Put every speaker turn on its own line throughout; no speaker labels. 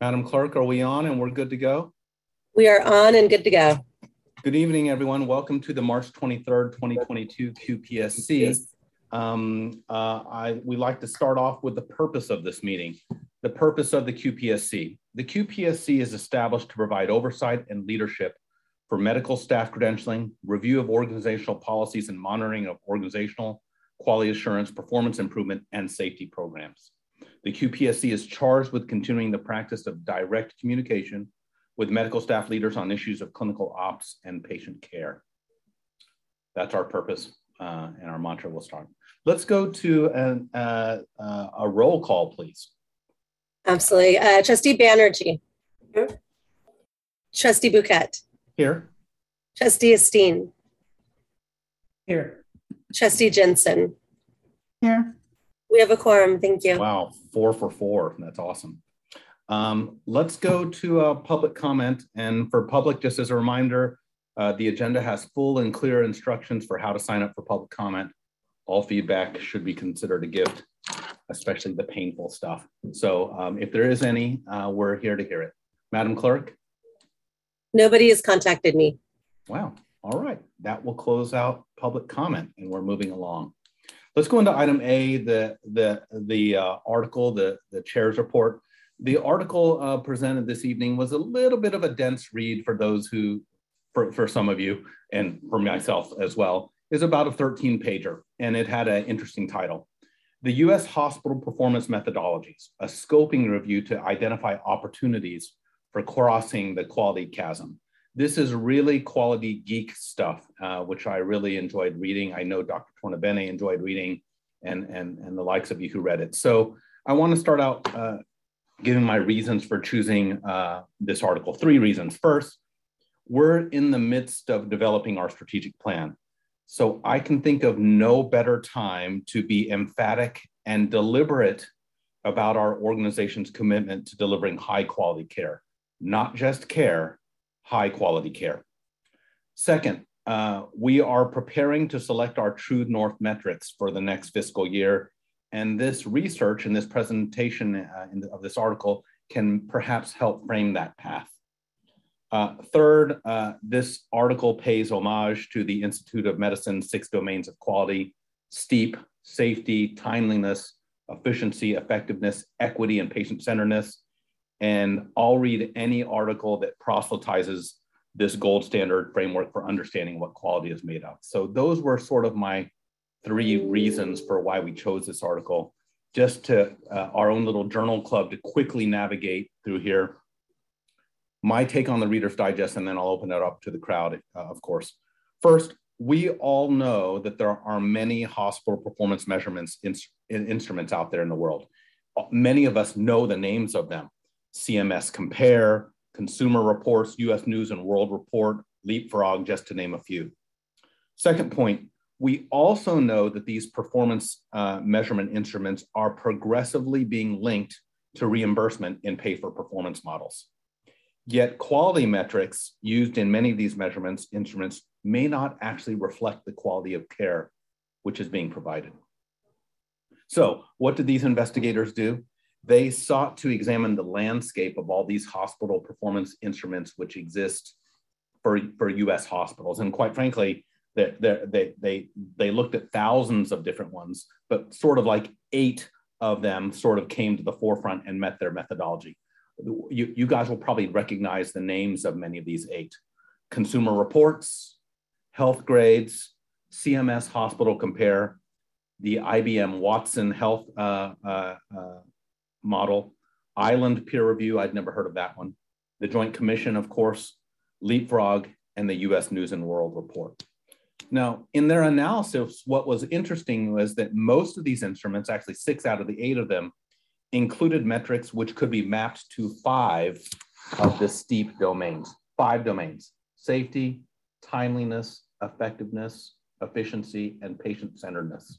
Madam Clerk, are we on and we're good to go?
We are on and good to go.
Good evening, everyone. Welcome to the March 23rd, 2022 QPSC. Um, uh, I, we like to start off with the purpose of this meeting. The purpose of the QPSC. The QPSC is established to provide oversight and leadership for medical staff credentialing, review of organizational policies and monitoring of organizational quality assurance, performance improvement, and safety programs. The QPSC is charged with continuing the practice of direct communication with medical staff leaders on issues of clinical ops and patient care. That's our purpose uh, and our mantra will start. Let's go to an, uh, uh, a roll call, please.
Absolutely. Uh, Trustee Banerjee. Here. Trustee Bhuket.
Here.
Trustee Esteen.
Here.
Trustee Jensen.
Here.
We have a quorum. Thank you.
Wow, four for four. That's awesome. Um, let's go to a public comment. And for public, just as a reminder, uh, the agenda has full and clear instructions for how to sign up for public comment. All feedback should be considered a gift, especially the painful stuff. So um, if there is any, uh, we're here to hear it. Madam Clerk?
Nobody has contacted me.
Wow. All right. That will close out public comment and we're moving along. Let's go into item A, the, the, the uh, article, the, the chair's report. The article uh, presented this evening was a little bit of a dense read for those who, for, for some of you, and for myself as well, is about a 13 pager, and it had an interesting title. The US Hospital Performance Methodologies, a scoping review to identify opportunities for crossing the quality chasm. This is really quality geek stuff, uh, which I really enjoyed reading. I know Dr. Tornabene enjoyed reading and, and, and the likes of you who read it. So I want to start out uh, giving my reasons for choosing uh, this article. Three reasons. First, we're in the midst of developing our strategic plan. So I can think of no better time to be emphatic and deliberate about our organization's commitment to delivering high quality care, not just care, high quality care. Second, uh, we are preparing to select our true north metrics for the next fiscal year and this research and this presentation uh, the, of this article can perhaps help frame that path. Uh, third, uh, this article pays homage to the Institute of Medicine's six domains of quality, STEEP, safety, timeliness, efficiency, effectiveness, equity, and patient-centeredness. And I'll read any article that proselytizes this gold standard framework for understanding what quality is made of. So those were sort of my three reasons for why we chose this article, just to uh, our own little journal club to quickly navigate through here. My take on the Reader's Digest, and then I'll open it up to the crowd, uh, of course. First, we all know that there are many hospital performance measurements in, in instruments out there in the world. Many of us know the names of them. CMS Compare, Consumer Reports, US News and World Report, Leapfrog, just to name a few. Second point, we also know that these performance uh, measurement instruments are progressively being linked to reimbursement in pay for performance models. Yet quality metrics used in many of these measurements instruments may not actually reflect the quality of care which is being provided. So what did these investigators do? They sought to examine the landscape of all these hospital performance instruments which exist for, for US hospitals. And quite frankly, they, they, they, they looked at thousands of different ones, but sort of like eight of them sort of came to the forefront and met their methodology. You, you guys will probably recognize the names of many of these eight. Consumer Reports, Health Grades, CMS Hospital Compare, the IBM Watson Health uh, uh, uh, model, Island Peer Review, I'd never heard of that one, the Joint Commission, of course, Leapfrog, and the US News and World Report. Now, in their analysis, what was interesting was that most of these instruments, actually six out of the eight of them, included metrics which could be mapped to five of the STEEP domains, five domains, safety, timeliness, effectiveness, efficiency, and patient-centeredness.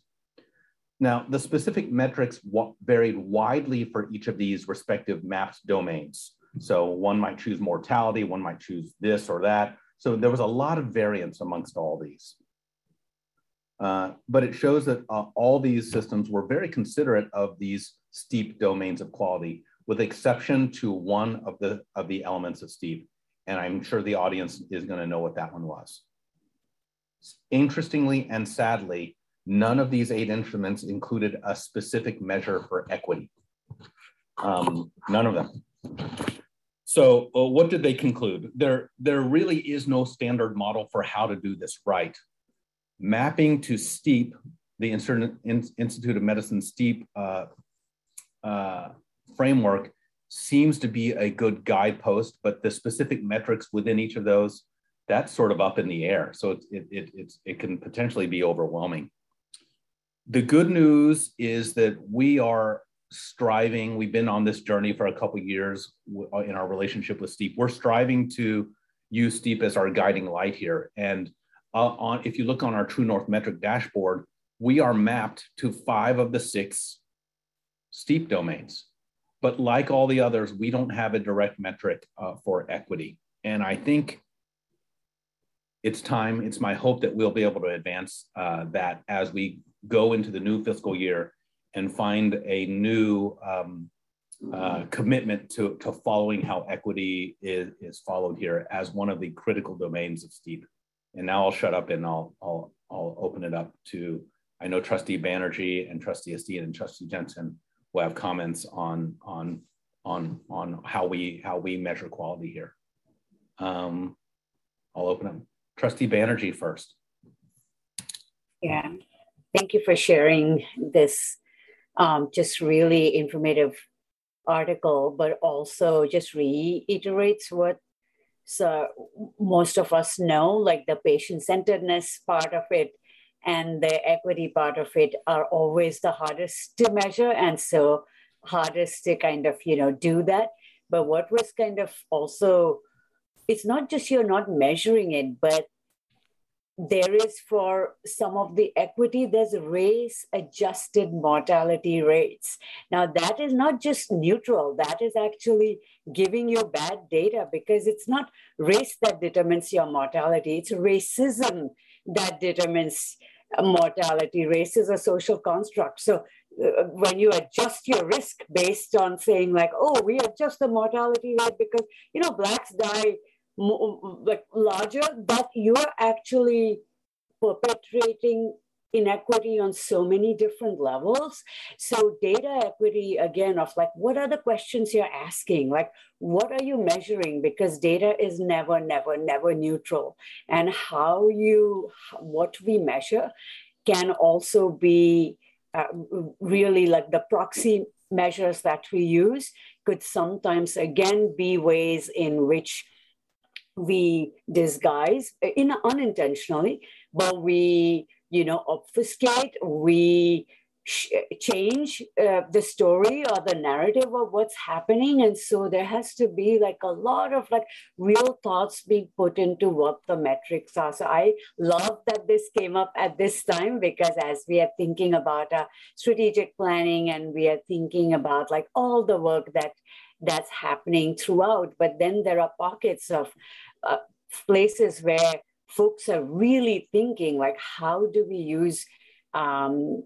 Now, the specific metrics varied widely for each of these respective mapped domains. So one might choose mortality, one might choose this or that, so there was a lot of variance amongst all these. Uh, but it shows that uh, all these systems were very considerate of these steep domains of quality, with exception to one of the, of the elements of steep. And I'm sure the audience is gonna know what that one was. Interestingly and sadly, none of these eight instruments included a specific measure for equity. Um, none of them. So uh, what did they conclude? There, there really is no standard model for how to do this right mapping to STEEP, the Institute of Medicine STEEP uh, uh, framework seems to be a good guidepost, but the specific metrics within each of those, that's sort of up in the air. So it, it, it, it can potentially be overwhelming. The good news is that we are striving, we've been on this journey for a couple years in our relationship with STEEP. We're striving to use STEEP as our guiding light here. And uh, on if you look on our True North metric dashboard, we are mapped to five of the six steep domains. But like all the others, we don't have a direct metric uh, for equity. And I think it's time, it's my hope that we'll be able to advance uh, that as we go into the new fiscal year and find a new um, uh, commitment to, to following how equity is, is followed here as one of the critical domains of STEEP. And now I'll shut up and I'll, I'll, I'll open it up to, I know Trustee Banerjee and Trustee Esteen and Trustee Jensen will have comments on, on, on, on how we, how we measure quality here. Um, I'll open up. Trustee Banerjee first.
Yeah, thank you for sharing this um, just really informative article, but also just reiterates what so most of us know, like the patient centeredness part of it and the equity part of it are always the hardest to measure. And so hardest to kind of, you know, do that. But what was kind of also, it's not just you're not measuring it, but there is for some of the equity, there's race adjusted mortality rates. Now, that is not just neutral, that is actually giving you bad data because it's not race that determines your mortality, it's racism that determines mortality. Race is a social construct. So, uh, when you adjust your risk based on saying, like, oh, we adjust the mortality rate because, you know, blacks die like larger, but you're actually perpetrating inequity on so many different levels. So data equity, again, of like, what are the questions you're asking? Like, what are you measuring? Because data is never, never, never neutral. And how you, what we measure can also be uh, really like the proxy measures that we use could sometimes again be ways in which we disguise in unintentionally, but we, you know, obfuscate, we change uh, the story or the narrative of what's happening. And so there has to be like a lot of like real thoughts being put into what the metrics are. So i love that this came up at this time because as we are thinking about our strategic planning and we are thinking about like all the work that that's happening throughout but then there are pockets of uh, places where folks are really thinking like how do we use um,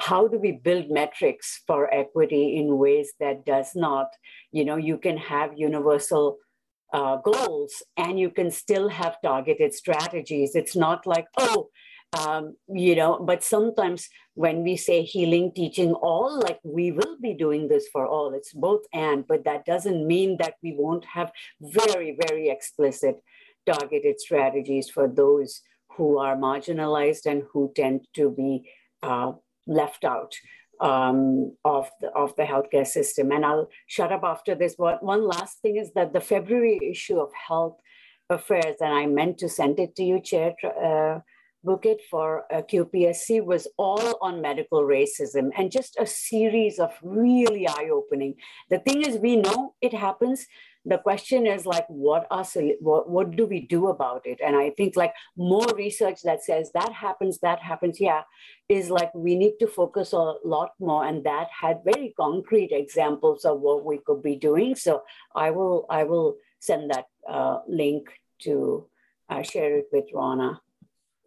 how do we build metrics for equity in ways that does not you know you can have universal uh, goals and you can still have targeted strategies. It's not like oh um, you know but sometimes when we say healing teaching all like we will be doing this for all it's both and but that doesn't mean that we won't have very very explicit targeted strategies for those who are marginalized and who tend to be uh, left out um, of, the, of the healthcare system. And I'll shut up after this. But one last thing is that the February issue of Health Affairs, and I meant to send it to you, Chair uh, Bhuket for uh, QPSC was all on medical racism and just a series of really eye opening. The thing is, we know it happens. The question is like, what are what, what do we do about it? And I think like more research that says that happens, that happens, yeah, is like we need to focus a lot more. And that had very concrete examples of what we could be doing. So I will I will send that uh, link to uh, share it with Rana.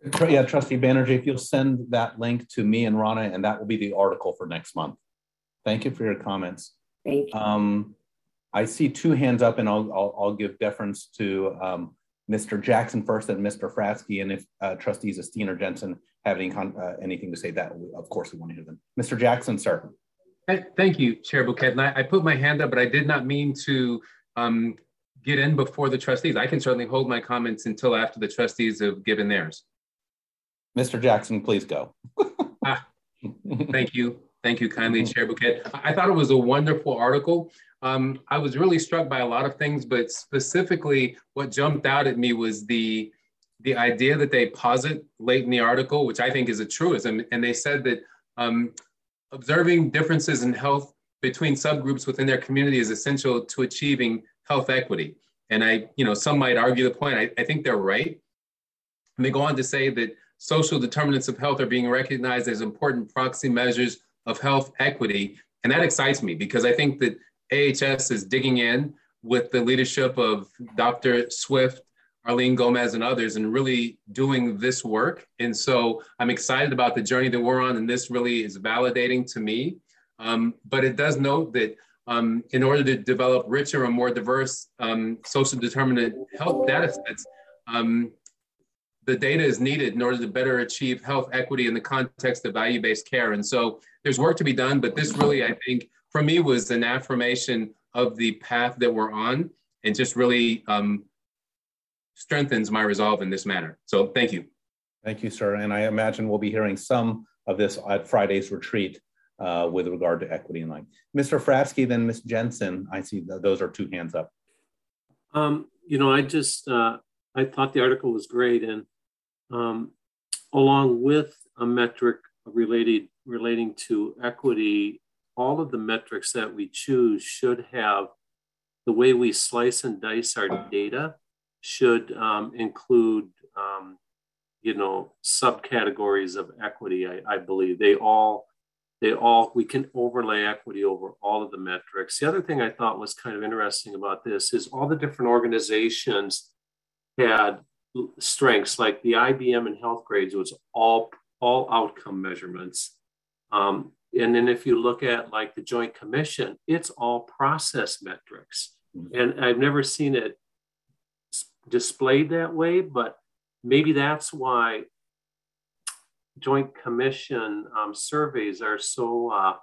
Yeah, Trustee Banerjee, if you'll send that link to me and Rana, and that will be the article for next month. Thank you for your comments.
Thank you.
Um, I see two hands up, and I'll, I'll, I'll give deference to um, Mr. Jackson first and Mr. Fratsky, and if uh, Trustees Esteen or Jensen have any uh, anything to say, that of course we want to hear them. Mr. Jackson, sir.
Thank you, Chair Bhuket. And I, I, put my hand up, but I did not mean to um, get in before the trustees. I can certainly hold my comments until after the trustees have given theirs.
Mr. Jackson, please go.
ah, thank you. Thank you kindly, Chair Bhuket. I thought it was a wonderful article. Um, I was really struck by a lot of things, but specifically what jumped out at me was the, the idea that they posit late in the article, which I think is a truism. And they said that um, observing differences in health between subgroups within their community is essential to achieving health equity. And I, you know, some might argue the point. I, I think they're right. And they go on to say that social determinants of health are being recognized as important proxy measures of health equity. And that excites me because I think that AHS is digging in with the leadership of Dr. Swift, Arlene Gomez, and others, and really doing this work. And so I'm excited about the journey that we're on, and this really is validating to me. Um, but it does note that um, in order to develop richer and more diverse um, social determinant health data sets, um, the data is needed in order to better achieve health equity in the context of value-based care. And so there's work to be done, but this really, I think, for me was an affirmation of the path that we're on and just really um, strengthens my resolve in this manner. So thank you.
Thank you, sir. And I imagine we'll be hearing some of this at Friday's retreat uh, with regard to equity in line. Mr. Fratsky, then Ms. Jensen, I see those are two hands up.
Um, you know, I just, uh, I thought the article was great. And um, along with a metric related relating to equity, all of the metrics that we choose should have the way we slice and dice our data should um, include, um, you know, subcategories of equity. I, I, believe they all, they all, we can overlay equity over all of the metrics. The other thing I thought was kind of interesting about this is all the different organizations had strengths like the IBM and health grades was all all outcome measurements. Um, and then if you look at like the Joint Commission, it's all process metrics. Mm-hmm. And I've never seen it displayed that way, but maybe that's why Joint Commission um, surveys are so, uh,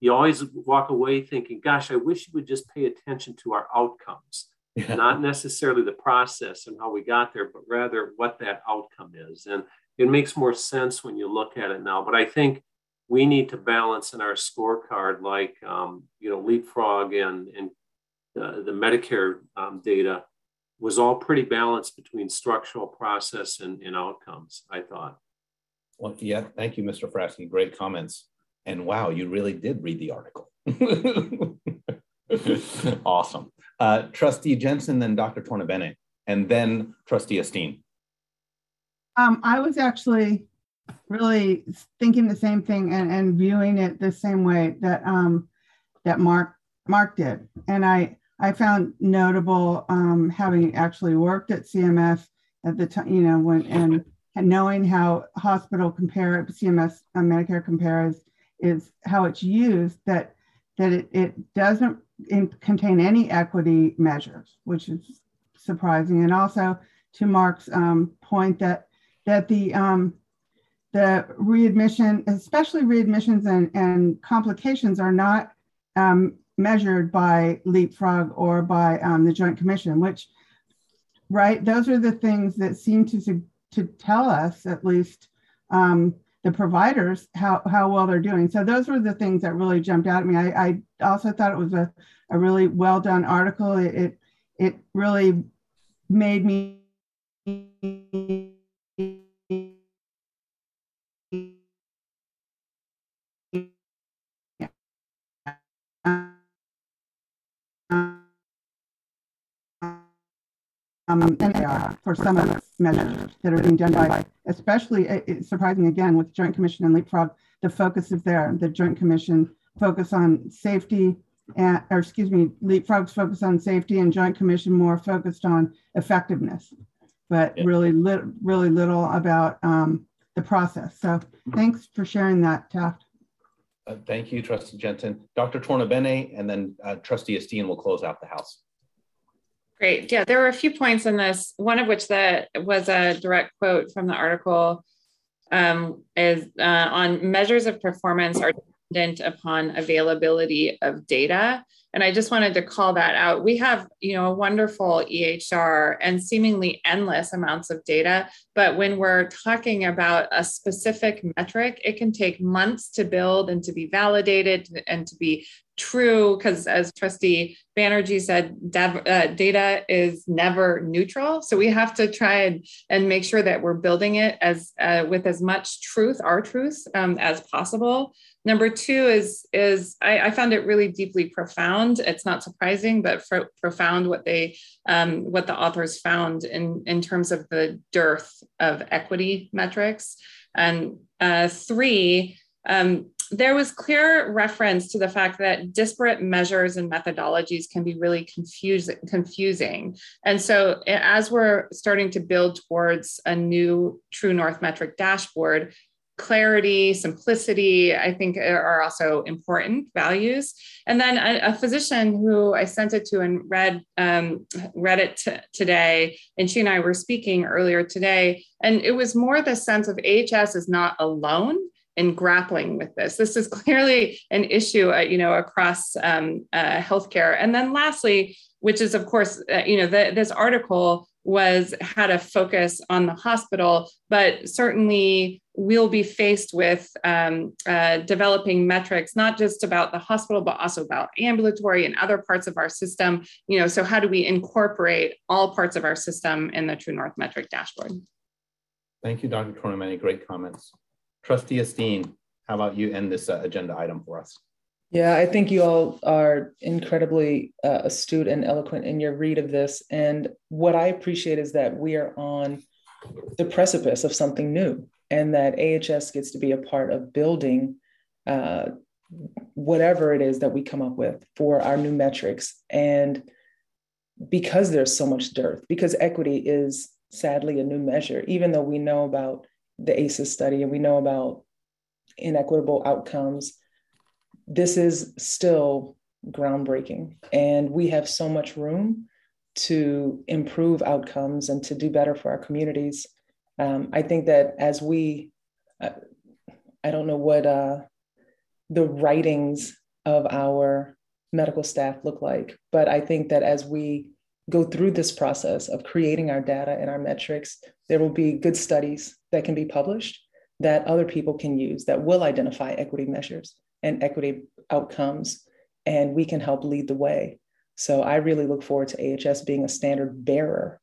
you always walk away thinking, gosh, I wish you would just pay attention to our outcomes, yeah. not necessarily the process and how we got there, but rather what that outcome is. And it makes more sense when you look at it now. But I think we need to balance in our scorecard, like, um, you know, leapfrog and, and uh, the Medicare um, data was all pretty balanced between structural process and, and outcomes, I thought.
Well, yeah, thank you, Mr. Fratsky. Great comments. And wow, you really did read the article. awesome. Uh, Trustee Jensen, then Dr. Tornabene, and then Trustee Esteen.
Um, I was actually really thinking the same thing and, and viewing it the same way that um, that Mark Mark did. And I I found notable um, having actually worked at CMS at the time, you know, when and, knowing how hospital compare CMS uh, Medicare compares is how it's used that that it, it doesn't in, contain any equity measures, which is surprising. And also to Mark's um, point that that the um, the readmission, especially readmissions and, and complications, are not um, measured by leapfrog or by um, the joint commission which right those are the things that seem to to tell us at least um, the providers how, how well they're doing. So those were the things that really jumped out at me. I, I also thought it was a, a really well done article. It, it, it really made me um, and they are for some of the measures that are being done by, especially it's surprising again with Joint Commission and Leapfrog, the focus is there. The Joint Commission focus on safety, and, or excuse me, Leapfrog's focus on safety and Joint Commission more focused on effectiveness. but
Yeah.
really, lit, really little about um, the process. So thanks for sharing that, Taft.
Uh, thank you, Trustee Jensen. Dr. Tornabene, and then uh, Trustee Esteen will close out the House.
Great. Yeah, there were a few points in this, one of which that was a direct quote from the article um, is uh, on measures of performance are dependent upon availability of data. And I just wanted to call that out. We have, you know, a wonderful EHR and seemingly endless amounts of data, but when we're talking about a specific metric, it can take months to build and to be validated and to be true because as trustee banerjee said uh, data is never neutral. So we have to try and, and make sure that we're building it as uh, with as much truth our truth um, as possible. Number two is is I, I, found it really deeply profound. It's not surprising but profound what they um, what the authors found in in terms of the dearth of equity metrics and uh, three um, there was clear reference to the fact that disparate measures and methodologies can be really confuse, confusing. And so, as we're starting to build towards a new True North metric dashboard, clarity, simplicity, I think are also important values. And then a, a physician who I sent it to and read um, read it t- today, and she and I were speaking earlier today, and it was more the sense of AHS is not alone in grappling with this. This is clearly an issue, uh, you know, across um, uh, healthcare. And then lastly, which is of course, uh, you know, the, this article was had a focus on the hospital, but certainly we'll be faced with um, uh, developing metrics not just about the hospital, but also about ambulatory and other parts of our system. You know, so how do we incorporate all parts of our system in the True North metric dashboard?
Thank you, Dr. Tornabene. Great comments. Trustee Esteen, how about you end this uh, agenda item for us?
Yeah, I think you all are incredibly uh, astute and eloquent in your read of this. And what I appreciate is that we are on the precipice of something new and that AHS gets to be a part of building uh, whatever it is that we come up with for our new metrics. And because there's so much dearth, because equity is sadly a new measure, even though we know about the ACEs study and we know about inequitable outcomes, this is still groundbreaking. And we have so much room to improve outcomes and to do better for our communities. Um, I think that as we, uh, I don't know what uh, the writings of our medical staff look like, but I think that as we go through this process of creating our data and our metrics, there will be good studies that can be published that other people can use that will identify equity measures and equity outcomes, and we can help lead the way. So I really look forward to AHS being a standard bearer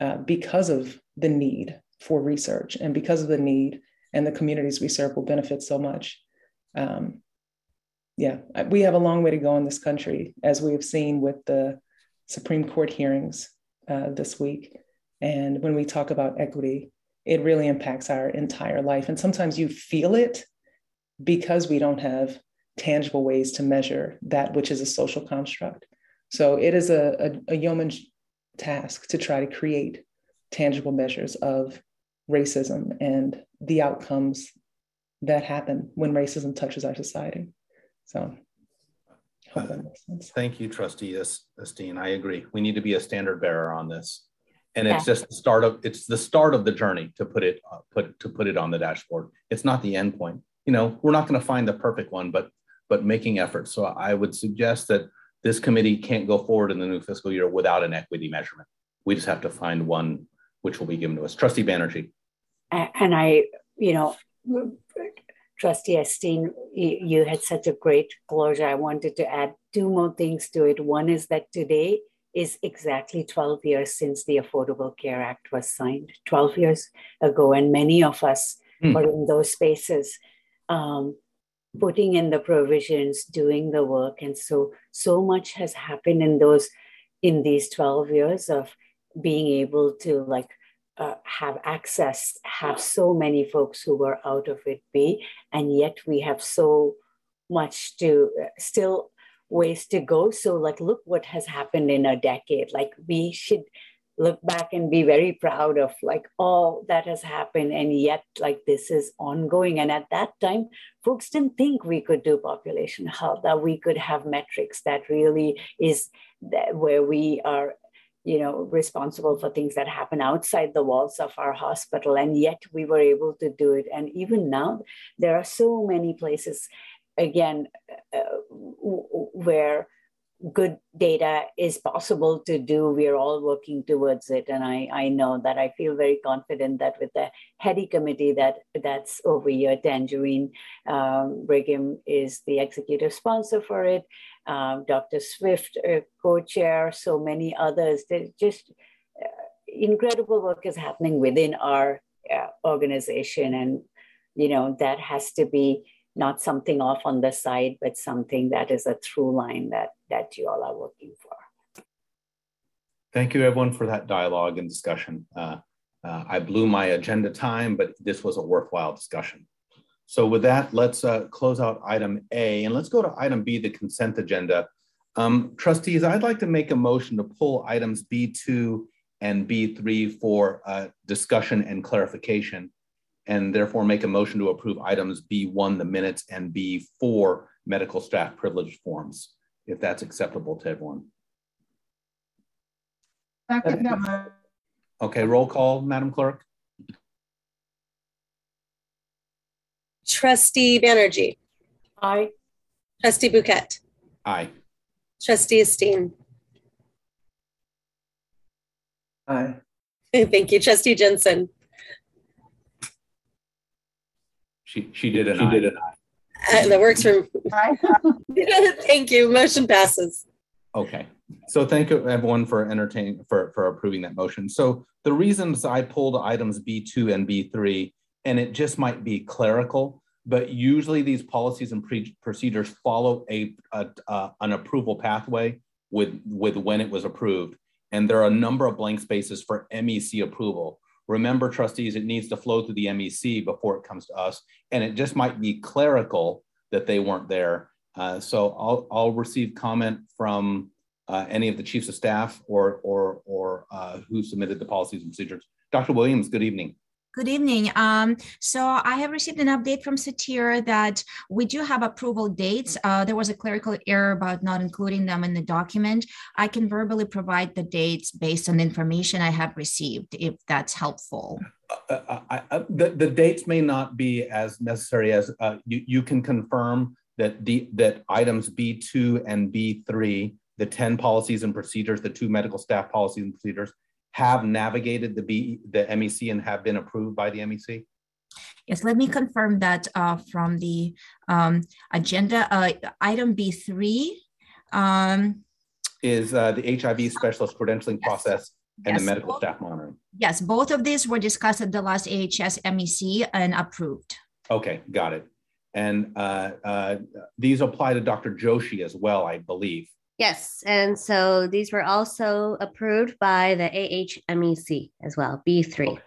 uh, because of the need for research and because of the need and the communities we serve will benefit so much. Um, yeah, we have a long way to go in this country, as we have seen with the Supreme Court hearings uh, this week. And when we talk about equity, it really impacts our entire life. And sometimes you feel it because we don't have tangible ways to measure that which is a social construct. So it is a, a, a yeoman's task to try to create tangible measures of racism and the outcomes that happen when racism touches our society. So
hope that makes sense. Thank you, Trustee Esteen. I agree. We need to be a standard bearer on this and it's just the start of it's the start of the journey to put it uh, put to put it on the dashboard it's not the end point you know we're not going to find the perfect one but but making efforts. So i would suggest that this committee can't go forward in the new fiscal year without an equity measurement. We just have to find one which will be given to us. Trustee banerjee.
And i you know trustee esteen you had such a great closure. I wanted to add two more things to it. One is that today is exactly 12 years since the Affordable Care Act was signed, 12 years ago. And many of us mm. were in those spaces, um, putting in the provisions, doing the work. And so, so much has happened in those, in these 12 years of being able to like uh, have access, have so many folks who were out of it be, and yet we have so much to uh, still ways to go. So, like, look what has happened in a decade. Like, we should look back and be very proud of like all that has happened and yet like this is ongoing. And at that time folks didn't think we could do population health that we could have metrics that really is that where we are you know responsible for things that happen outside the walls of our hospital. And yet we were able to do it. And even now there are so many places again uh, where good data is possible to do. We're all working towards it. And I, I know that I feel very confident that with the HEDI committee that that's over here, Tangerine um, Brigham is the executive sponsor for it. Um, Dr. Swift, uh, co-chair, so many others. There's just uh, incredible work is happening within our uh, organization. And, you know, that has to be not something off on the side, but something that is a through line that, that you all are working for.
Thank you everyone for that dialogue and discussion. Uh, uh, I blew my agenda time, but this was a worthwhile discussion. So with that, let's uh, close out item A and let's go to item B, the consent agenda. Um, trustees, I'd like to make a motion to pull items B2 and B3 for uh, discussion and clarification and therefore make a motion to approve items B1, the minutes, and B4, medical staff privilege forms, if that's acceptable to everyone. Okay, roll call, Madam Clerk.
Trustee Banerjee.
Aye.
Trustee Bhuket.
Aye.
Trustee Esteen.
Aye.
Thank you. Trustee Jensen.
She, she did an she Did an
Uh, that works for me. Thank you. Motion passes.
Okay. So thank you everyone for entertaining for, for approving that motion. So the reasons I pulled items B2 and B3, and it just might be clerical, but usually these policies and procedures follow a, a uh, an approval pathway with, with when it was approved. And there are a number of blank spaces for MEC approval. Remember, trustees, it needs to flow through the MEC before it comes to us. And it just might be clerical that they weren't there. Uh, so I'll, I'll receive comment from uh, any of the chiefs of staff or, or, or uh, who submitted the policies and procedures. Dr. Williams, good evening.
Good evening. Um, so I have received an update from Satir that we do have approval dates. Uh, there was a clerical error about not including them in the document. I can verbally provide the dates based on the information I have received, if that's helpful.
Uh, uh I, I, the, the dates may not be as necessary as uh, you, you can confirm that the that items B2 and B3, the 10 policies and procedures, the two medical staff policies and procedures, have navigated the B, the MEC and have been approved by the MEC?
Yes, let me confirm that uh, from the um, agenda. Uh, item B3 um,
is uh, the HIV specialist credentialing yes. process and yes. the medical staff monitoring.
Yes, both of these were discussed at the last AHS MEC and approved.
Okay, got it. And uh, uh, these apply to Dr. Joshi as well, I believe.
Yes, and so these were also approved by the AHMEC as well, B3.
Okay,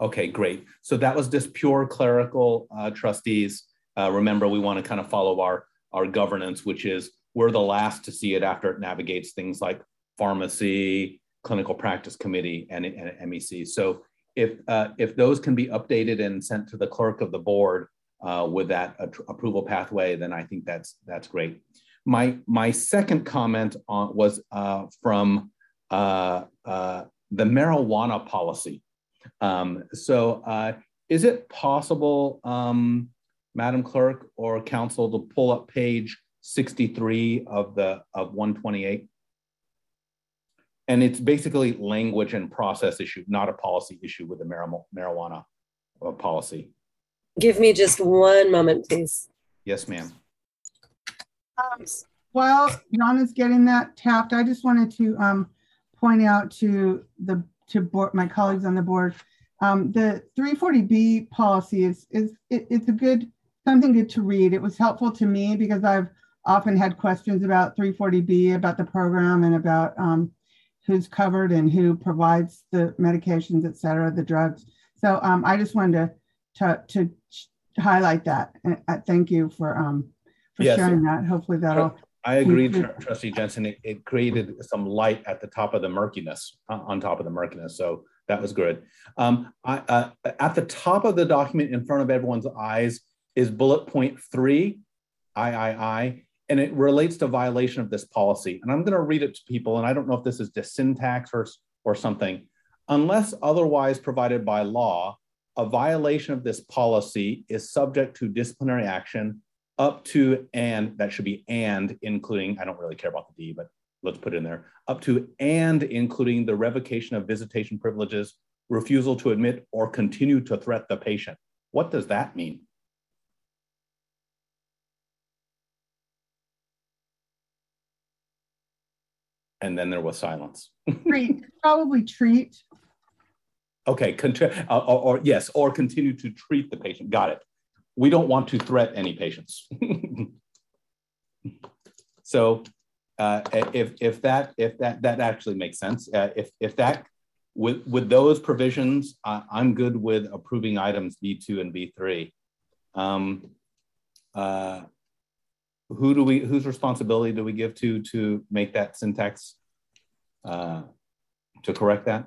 okay great. So that was just pure clerical uh, trustees. Uh, remember, we want to kind of follow our, our governance, which is we're the last to see it after it navigates things like pharmacy, clinical practice committee, and, and MEC. So if, uh, if those can be updated and sent to the clerk of the board uh, with that approval pathway, then I think that's, that's great. My, my second comment on, was uh, from uh, uh, the marijuana policy. Um, so uh, is it possible, um, Madam Clerk or Council, to pull up page 63 of the of 128? And it's basically language and process issue, not a policy issue with the marijuana uh, policy.
Give me just one moment, please.
Yes, ma'am.
Um, while John is getting that tapped, I just wanted to um, point out to the to board, my colleagues on the board, um, the 340B policy is is it, it's a good something good to read. It was helpful to me because I've often had questions about 340B, about the program, and about um, who's covered and who provides the medications, et cetera, the drugs. So um, I just wanted to, to, to highlight that. And uh, thank you for um, for yes. sharing that. Hopefully that'll
I agree, Trustee Jensen. It, it, created some light at the top of the murkiness, uh, on top of the murkiness. So that was good. Um, I, uh, at the top of the document in front of everyone's eyes is bullet point three, III, and it relates to violation of this policy. And I'm going to read it to people, and I don't know if this is just syntax or, or something. Unless otherwise provided by law, a violation of this policy is subject to disciplinary action up to and that should be and including, I don't really care about the D, but let's put it in there, up to and including the revocation of visitation privileges, refusal to admit or continue to threat the patient. What does that mean? And then there was silence.
treat, probably treat.
Okay, uh, or, or, yes, or continue to treat the patient. Got it. We don't want to threat any patients. so, uh, if if that if that that actually makes sense, uh, if if that with with those provisions, uh, I'm good with approving items B2 and B3. Um, uh, who do we whose responsibility do we give to to make that syntax uh, to correct that?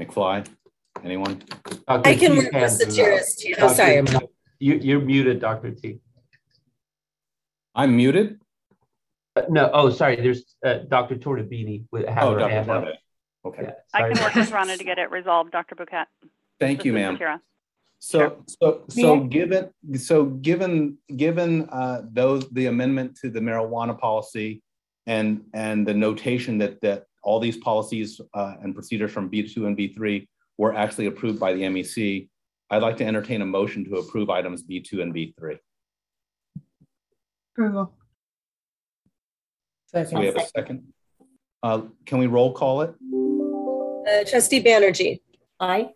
McFly, anyone?
Dr. I can work with Satiris too. Oh, sorry.
You, you're muted, Dr. T.
I'm muted?
Uh, no, oh, sorry. There's uh, Dr. Tornabene with
oh, Dr. Tornabene. Okay.
Yeah, I can work with Rhonda to get it resolved, Dr. Bhuket.
Thank you, ma'am. So, sure. so, so yeah. given, so given, given uh, those the amendment to the marijuana policy, and and the notation that that all these policies uh, and procedures from B2 and B3 were actually approved by the MEC, I'd like to entertain a motion to approve items B2 and B3.
Approval.
Second. So we have a second. Uh, can we roll call it?
Uh, Trustee Banerjee.
Aye.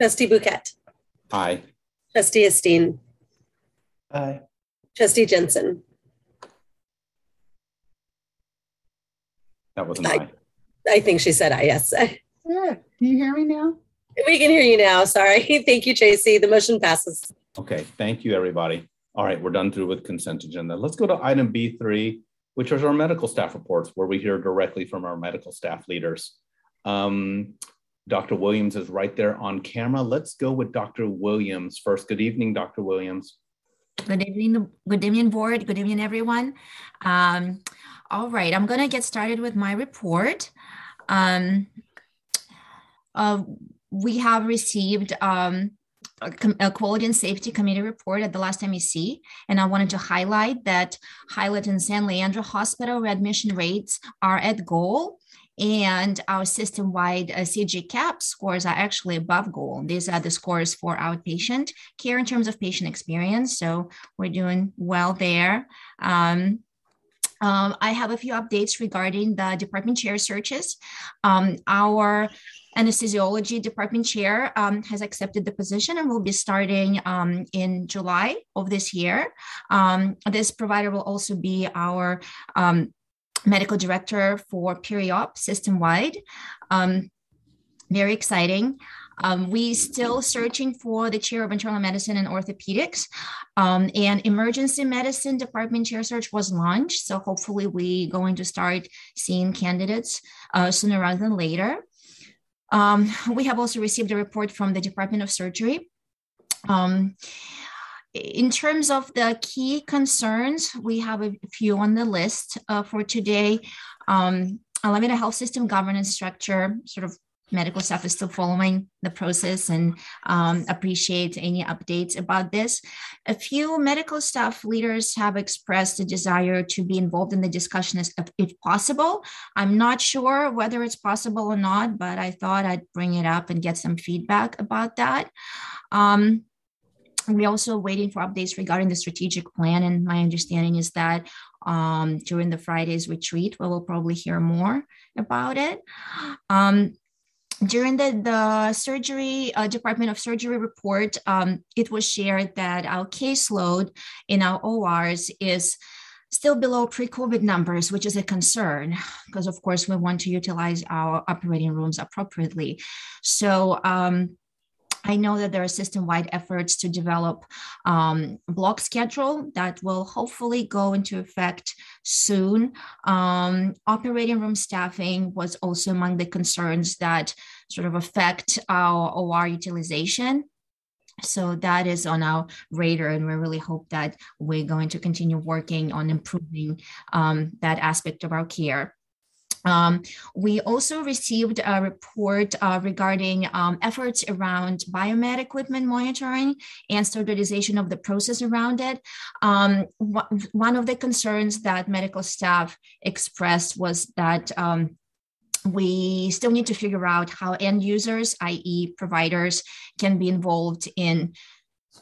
Trustee Bhuket.
Aye.
Trustee Esteen.
Aye.
Trustee Jensen.
That was an aye.
I think she said aye, yes.
Yeah. Do you hear me now?
We can hear you now. Sorry. Thank you, Tracy. The motion passes.
Okay. Thank you, everybody. All right. We're done through with consent agenda. Let's go to item B3, which is our medical staff reports, where we hear directly from our medical staff leaders. Um, Dr. Williams is right there on camera. Let's go with Dr. Williams first. Good evening, Dr. Williams.
Good evening, good evening, board. Good evening, everyone. Um, all right, I'm going to get started with my report. Um, uh, we have received um, a, quality and safety committee report at the last MEC, and I wanted to highlight that Highland and San Leandro Hospital readmission rates are at goal and our system-wide uh, CG-CAHPS scores are actually above goal. These are the scores for outpatient care in terms of patient experience. So we're doing well there. Um, um, I have a few updates regarding the department chair searches. Um, our anesthesiology department chair um, has accepted the position and will be starting um, in July of this year. Um, this provider will also be our um, medical director for peri-op system-wide. Um, very exciting. Um, we still searching for the chair of internal medicine and orthopedics. Um, and emergency medicine department chair search was launched. So hopefully we going to start seeing candidates uh, sooner rather than later. Um, we have also received a report from the Department of Surgery. Um, in terms of the key concerns, we have a few on the list uh, for today. Um, Alameda Health System governance structure, sort of medical staff is still following the process and um, appreciate any updates about this. A few medical staff leaders have expressed a desire to be involved in the discussion as, if possible. I'm not sure whether it's possible or not, but I thought I'd bring it up and get some feedback about that. Um, we're also waiting for updates regarding the strategic plan. And my understanding is that um, during the Friday's retreat, we will probably hear more about it. Um, during the, the surgery uh, department of surgery report um, it was shared that our caseload in our ors is still below pre-covid numbers which is a concern because of course we want to utilize our operating rooms appropriately. So um, I know that there are system-wide efforts to develop um, block schedule that will hopefully go into effect soon. Um, operating room staffing was also among the concerns that sort of affect our OR utilization. So that is on our radar, and we really hope that we're going to continue working on improving um, that aspect of our care. Um, we also received a report uh, regarding um, efforts around biomed equipment monitoring and standardization of the process around it. Um, wh- one of the concerns that medical staff expressed was that um, we still need to figure out how end users, i.e., providers, can be involved in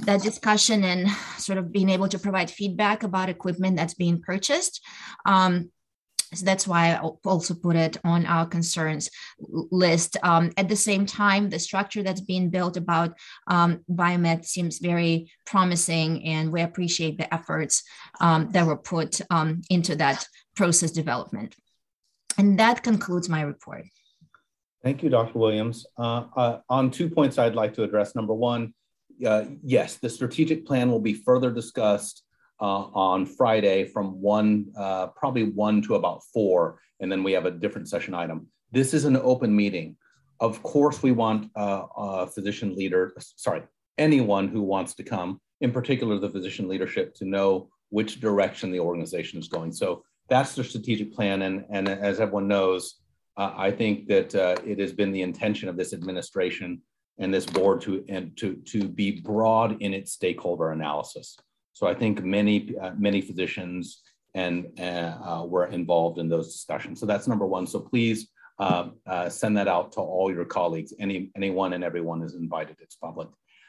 that discussion and sort of being able to provide feedback about equipment that's being purchased. Um, so that's why I also put it on our concerns list. Um, at the same time, the structure that's being built about um, biomed seems very promising, and we appreciate the efforts um, that were put um, into that process development. And that concludes my report.
Thank you, Dr. Williams. Uh, uh, on two points I'd like to address. Number one, uh, yes, the strategic plan will be further discussed uh, on Friday from one, uh, probably one to about four, and then we have a different session item. This is an open meeting. Of course, we want uh, a physician leader, sorry, anyone who wants to come, in particular the physician leadership, to know which direction the organization is going. So that's the strategic plan. And, and as everyone knows, uh, I think that uh, it has been the intention of this administration and this board to, and to, to be broad in its stakeholder analysis. So I think many, uh, many physicians and uh, uh, were involved in those discussions. So that's number one. So please send that out to all your colleagues. Any, anyone and everyone is invited. It's public.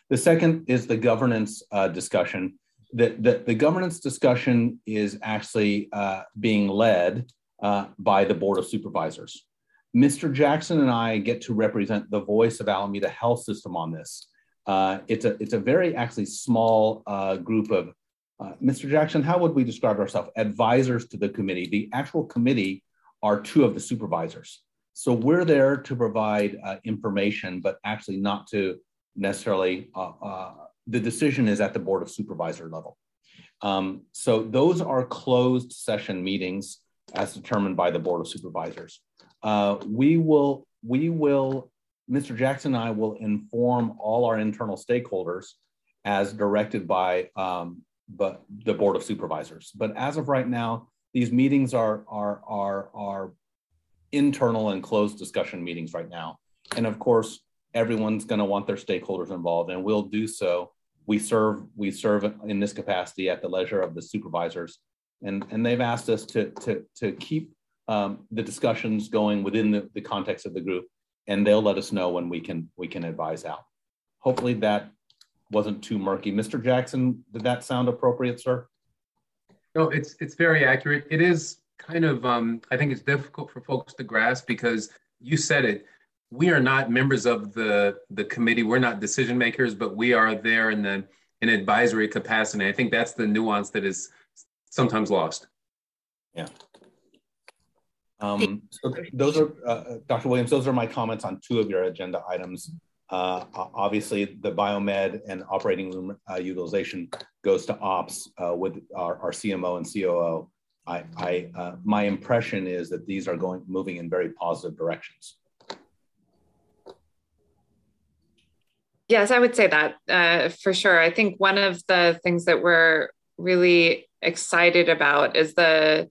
The second is the governance discussion the, the, the governance discussion is actually uh, being led uh, by the Board of Supervisors. Mr. Jackson and I get to represent the voice of Alameda Health System on this. Uh, it's, a, it's a very actually small group of, uh, Mr. Jackson, how would we describe ourselves? Advisors to the committee. The actual committee are two of the supervisors. So we're there to provide uh, information, but actually not to necessarily the decision is at the board of supervisor level. Um, so those are closed session meetings as determined by the board of supervisors. Uh, we will, we will, Mr. Jackson and I will inform all our internal stakeholders as directed by um, but the board of supervisors. But as of right now, these meetings are are are are internal and closed discussion meetings right now. And of course, everyone's going to want their stakeholders involved, and we'll do so we serve we serve in this capacity at the leisure of the supervisors, and and they've asked us to to to keep um, the discussions going within the, the context of the group, and they'll let us know when we can we can advise out. Hopefully that wasn't too murky. Mr. Jackson, did that sound appropriate, sir?
No, it's it's very accurate. It is kind of um, I think it's difficult for folks to grasp because you said it we are not members of the the committee. We're not decision makers, but we are there in the in advisory capacity. I think that's the nuance that is sometimes lost.
Yeah. Um, so those are, uh, Dr. Williams, those are my comments on two of your agenda items. Uh, obviously, the biomed and operating room uh, utilization goes to ops uh, with our, our, CMO and COO. I, I uh, my impression is that these are going moving in very positive directions.
Yes, I would say that uh, for sure. I think one of the things that we're really excited about is the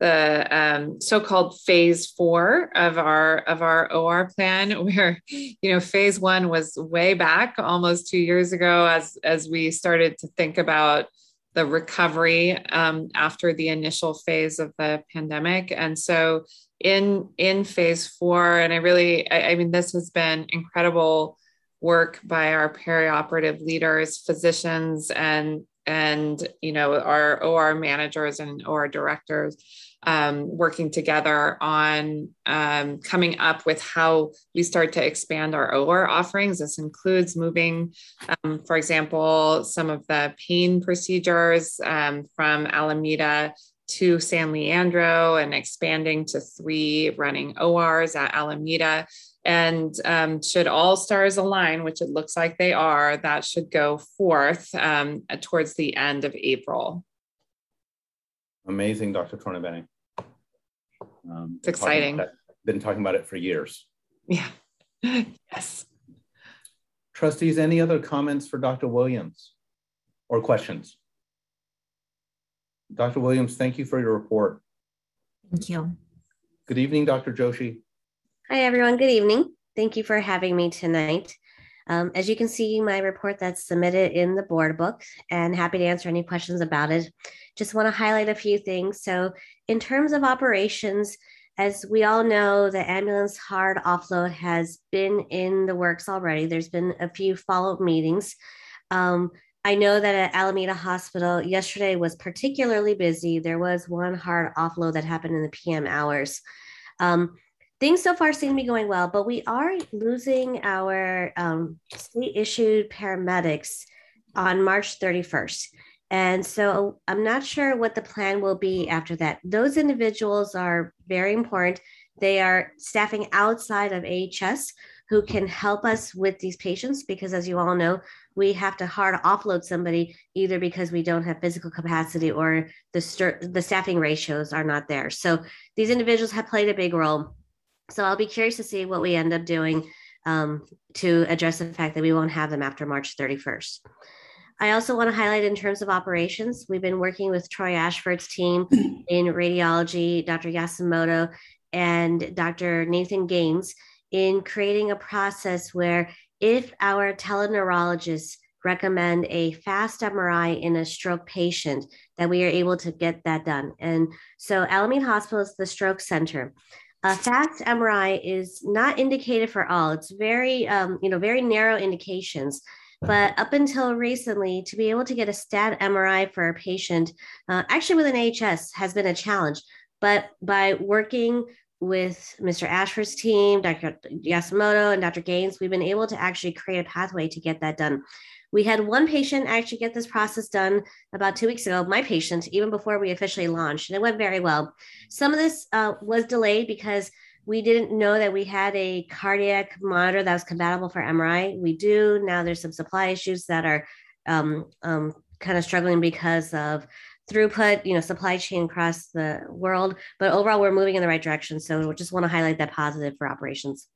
the um, so-called phase four of our of our OR plan, where you know phase one was way back, almost two years ago, as as we started to think about the recovery um, after the initial phase of the pandemic, and so in in phase four, and I really, I, I mean, this has been incredible work by our perioperative leaders, physicians, and and you know our OR managers and OR directors um, working together on um, coming up with how we start to expand our OR offerings. This includes moving, um, for example, some of the pain procedures um, from Alameda to San Leandro and expanding to three running ORs at Alameda. And um, should all stars align, which it looks like they are, that should go forth um, towards the end of April.
Amazing, Dr. Tornabene.
Um, it's exciting.
been talking about it for years.
Yeah. yes.
Trustees, any other comments for Dr. Williams or questions? Dr. Williams, thank you for your report.
Thank you.
Good evening, Dr. Joshi.
Hi, everyone. Good evening. Thank you for having me tonight. Um, as you can see, my report that's submitted in the board book and happy to answer any questions about it. Just want to highlight a few things. So in terms of operations, as we all know, the ambulance hard offload has been in the works already. There's been a few follow-up meetings. Um, I know that at Alameda Hospital, yesterday was particularly busy. There was one hard offload that happened in the PM hours. Um, things so far seem to be going well, but we are losing our um, state issued paramedics on March 31st. And so I'm not sure what the plan will be after that. Those individuals are very important. They are staffing outside of AHS who can help us with these patients because, as you all know, we have to hard offload somebody either because we don't have physical capacity or the, the staffing ratios are not there. So these individuals have played a big role. So I'll be curious to see what we end up doing um, to address the fact that we won't have them after March 31st. I also want to highlight in terms of operations, we've been working with Troy Ashford's team in radiology, Dr. Yasumoto, and Dr. Nathan Gaines in creating a process where if our teleneurologists recommend a fast MRI in a stroke patient, that we are able to get that done. And so Alameda Hospital is the stroke center. A fast MRI is not indicated for all. It's very, um, you know, very narrow indications. But up until recently, to be able to get a stat MRI for a patient, uh, actually with an HS, has been a challenge. But by working with Mr. Ashford's team, Dr. Yasumoto, and Dr. Gaines, we've been able to actually create a pathway to get that done. We had one patient actually get this process done about two weeks ago, my patient, even before we officially launched, and it went very well. Some of this uh, was delayed because we didn't know that we had a cardiac monitor that was compatible for MRI. We do now. There's some supply issues that are um, um, kind of struggling because of throughput, you know, supply chain across the world. But overall, we're moving in the right direction. So we just want to highlight that positive for operations.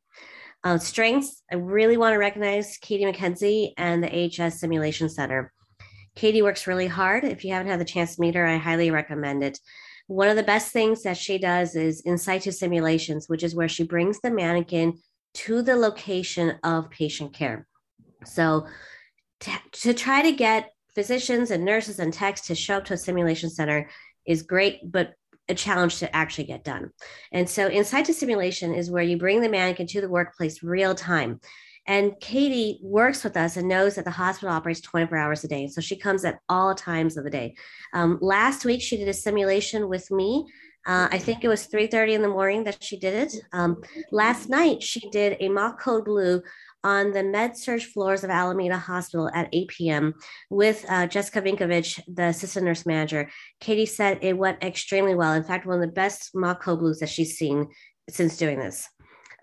Uh, strengths, I really want to recognize Katie McKenzie and the AHS Simulation Center. Katie works really hard. If you haven't had the chance to meet her, I highly recommend it. One of the best things that she does is in situ simulations, which is where she brings the mannequin to the location of patient care. So, to, to try to get physicians and nurses and techs to show up to a simulation center is great, but a challenge to actually get done. And so in situ simulation is where you bring the mannequin to the workplace real time. And Katie works with us and knows that the hospital operates 24 hours a day. So she comes at all times of the day. Um, last week, she did a simulation with me. Uh, I think it was 3.30 in the morning that she did it. Um, last night, she did a mock code blue on the med surg floors of Alameda Hospital at 8 p.m. with uh, Jessica Vinkovich, the assistant nurse manager. Katie said it went extremely well. In fact, one of the best mock code blues that she's seen since doing this.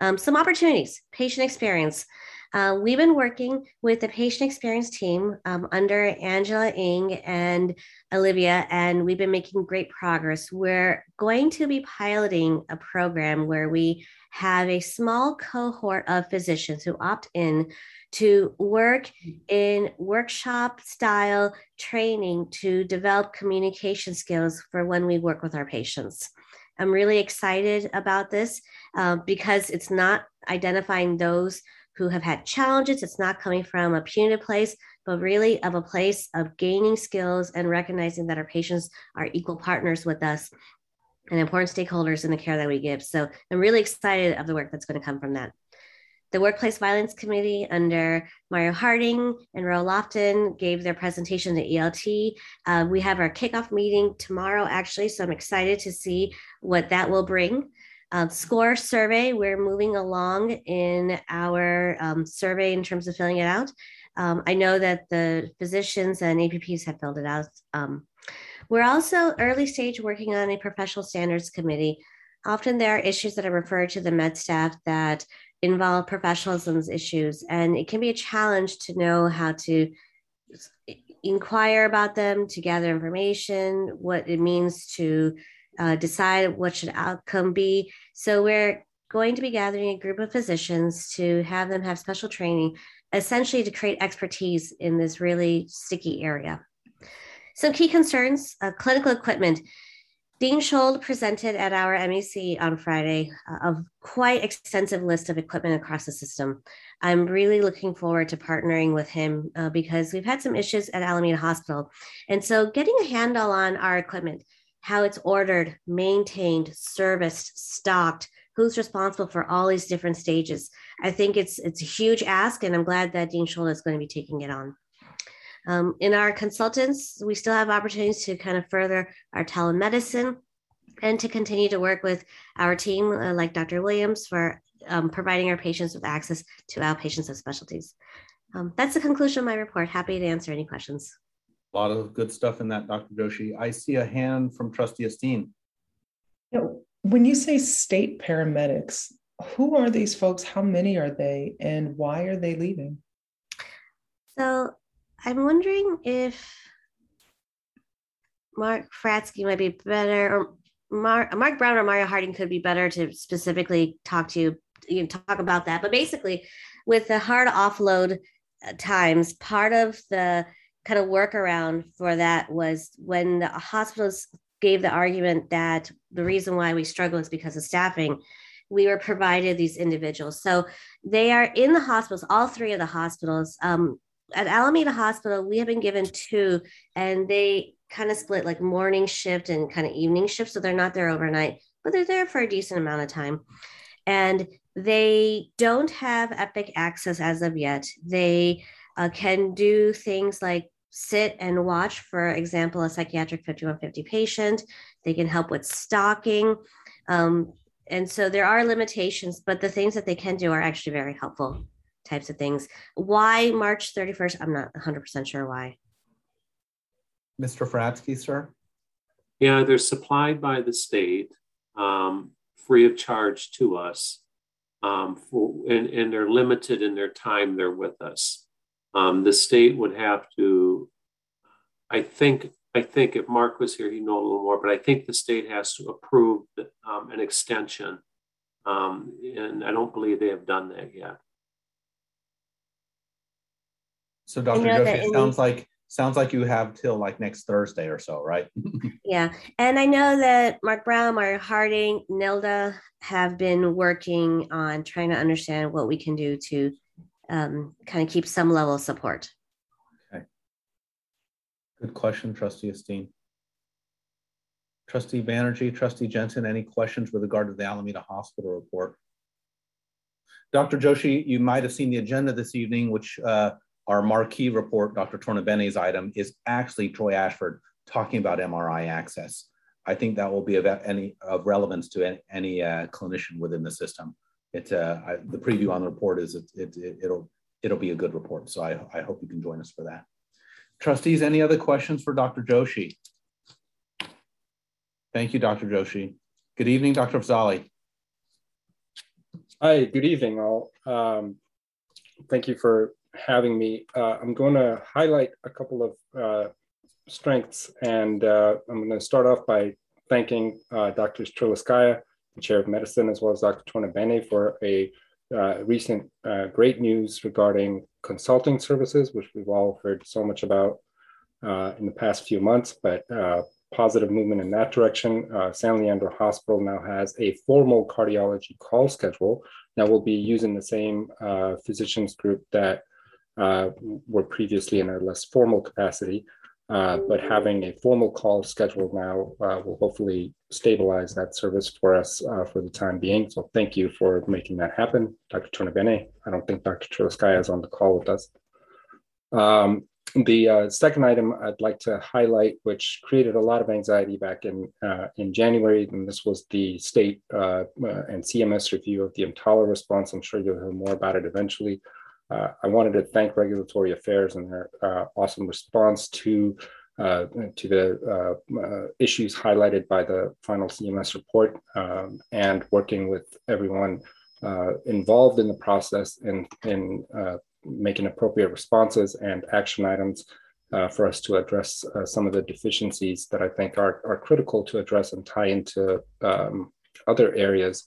Um, some opportunities, patient experience. Uh, we've been working with the patient experience team um, under Angela Ing and Olivia, and we've been making great progress. We're going to be piloting a program where we have a small cohort of physicians who opt in to work in workshop style training to develop communication skills for when we work with our patients. I'm really excited about this uh, because it's not identifying those who have had challenges. It's not coming from a punitive place, but really of a place of gaining skills and recognizing that our patients are equal partners with us and important stakeholders in the care that we give. So I'm really excited of the work that's going to come from that. The Workplace Violence Committee under Mario Harding and Ro Lofton gave their presentation to ELT. Uh, we have our kickoff meeting tomorrow, actually, so I'm excited to see what that will bring. Uh, score survey, we're moving along in our um, survey in terms of filling it out. Um, I know that the physicians and APPs have filled it out. Um, We're also early stage working on a professional standards committee. Often there are issues that are referred to the med staff that involve professionalism issues, and it can be a challenge to know how to inquire about them, to gather information, what it means to uh, decide what should outcome be. So we're going to be gathering a group of physicians to have them have special training, essentially to create expertise in this really sticky area. Some key concerns, uh, clinical equipment. Dean Schold presented at our MEC on Friday uh, a quite extensive list of equipment across the system. I'm really looking forward to partnering with him uh, because we've had some issues at Alameda Hospital. And so getting a handle on our equipment, how it's ordered, maintained, serviced, stocked, who's responsible for all these different stages. I think it's it's a huge ask, and I'm glad that Dean Schold is going to be taking it on. Um, in our consultants, we still have opportunities to kind of further our telemedicine and to continue to work with our team, uh, like Dr. Williams, for um, providing our patients with access to outpatient subspecialties. Um, that's the conclusion of my report. Happy to answer any questions.
A lot of good stuff in that, Dr. Joshi. I see a hand from Trustee Esteen.
You know, when you say state paramedics, who are these folks? How many are they? And why are they leaving?
So I'm wondering if Mark Fratsky might be better, or Mark, Mark Brown or Mario Harding could be better to specifically talk to you, know, talk about that. But basically, with the hard offload uh, times, part of the kind of workaround for that was when the hospitals gave the argument that the reason why we struggle is because of staffing we were provided these individuals so they are in the hospitals all three of the hospitals um, at Alameda Hospital, we have been given two, and they kind of split like morning shift and kind of evening shift. So they're not there overnight, but they're there for a decent amount of time. And they don't have Epic access as of yet. They uh, can do things like sit and watch, for example, a psychiatric 5150 patient. They can help with stocking. Um, and so there are limitations, but the things that they can do are actually very helpful types of things. Why March 31st? I'm not 100% sure why.
Mr. Fratsky, sir?
Yeah, they're supplied by the state um, free of charge to us. Um, for, and, and they're limited in their time they're with us. Um, the state would have to, I think, I think if Mark was here, he'd know a little more, but I think the state has to approve the, um, an extension. Um, and I don't believe they have done that yet.
So Dr. Joshi, sounds like sounds like you have till like next Thursday or so, right?
yeah. And I know that Mark Brown, Mark Harding, Nilda have been working on trying to understand what we can do to um, kind of keep some level of support.
Okay. Good question, Trustee Esteen. Trustee Banerjee, Trustee Jensen, any questions with regard to the Alameda Hospital report? Dr. Joshi, you might have seen the agenda this evening, which uh, our marquee report, Dr. Tornabene's item, is actually Troy Ashford talking about MRI access. I think that will be of any of relevance to any, any uh, clinician within the system. It, uh, I, the preview on the report is it, it, it, will it'll be a good report. So I, I hope you can join us for that. Trustees, any other questions for Dr. Joshi? Thank you, Dr. Joshi. Good evening, Dr. Afzali.
Hi, good evening all. Um, thank you for having me. Uh, I'm going to highlight a couple of uh, strengths, and uh, I'm going to start off by thanking uh, Dr. Triliskaya, the chair of medicine, as well as Dr. Tornabene for a uh, recent uh, great news regarding consulting services, which we've all heard so much about in the past few months, but positive movement in that direction. San Leandro Hospital now has a formal cardiology call schedule that will be using the same physicians group that uh, were previously in a less formal capacity. Uh, but having a formal call scheduled now uh, will hopefully stabilize that service for us uh, for the time being. So thank you for making that happen, Dr. Tornabene. I don't think Dr. Triliskaya is on the call with us. Um, the uh, second item I'd like to highlight, which created a lot of anxiety back in uh, in January, and this was the state uh, uh and CMS review of the EMTALA response. I'm sure you'll hear more about it eventually. Uh, I wanted to thank Regulatory Affairs and their uh, awesome response to uh, to the uh, uh, issues highlighted by the final CMS report um, and working with everyone uh, involved in the process in, in making appropriate responses and action items for us to address some of the deficiencies that I think are, are critical to address and tie into um, other areas,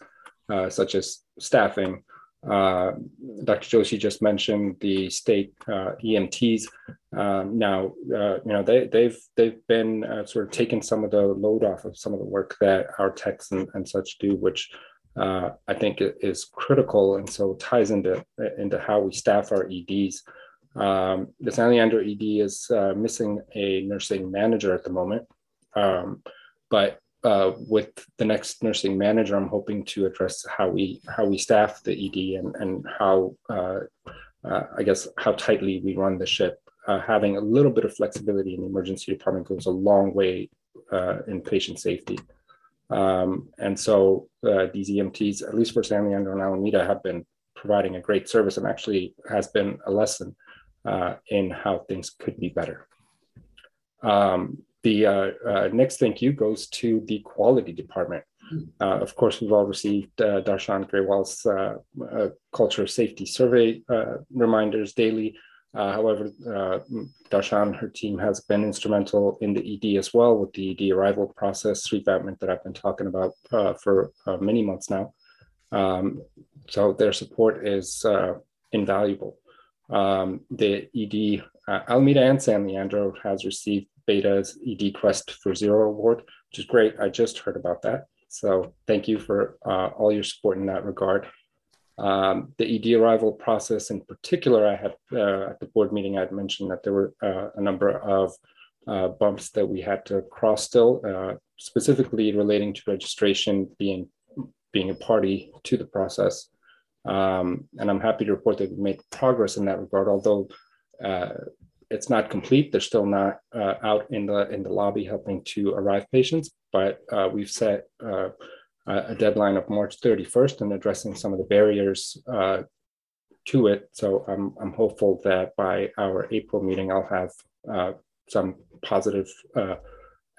such as staffing. Uh, Dr. Joshi just mentioned the state uh, EMTs. Um, now, uh, you know, they, they've they've been sort of taking some of the load off of some of the work that our techs and, and such do, which I think is critical, and so ties into into how we staff our EDs. Um, the San Leandro ED is uh, missing a nursing manager at the moment. Um, but uh, with the next nursing manager, I'm hoping to address how we how we staff the ED and and how uh, uh, I guess how tightly we run the ship. Uh, having a little bit of flexibility in the emergency department goes a long way uh, in patient safety. Um, and so these EMTs, at least for San Leandro and Alameda, have been providing a great service and actually has been a lesson in how things could be better. Um, the uh, uh, next thank you goes to the quality department. Uh, of course, we've all received uh, Darshan Grewal's uh, culture safety survey reminders daily. however, Darshan, her team has been instrumental in the ED as well with the ED arrival process revampment that I've been talking about for many months now. Um, so their support is invaluable. Um, the ED uh, Alameda and San Leandro has received Beta's ED Quest for Zero award, which is great. I just heard about that. So thank you for uh, all your support in that regard. Um, the ED arrival process in particular, I had uh, at the board meeting, I'd mentioned that there were uh, a number of uh, bumps that we had to cross still, uh, specifically relating to registration being, being a party to the process. Um, and I'm happy to report that we've made progress in that regard, although uh, it's not complete. They're still not uh, out in the in the lobby helping to arrive patients, but uh, we've set uh, a deadline of March 31st and addressing some of the barriers uh, to it. So I'm I'm hopeful that by our April meeting, I'll have uh, some positive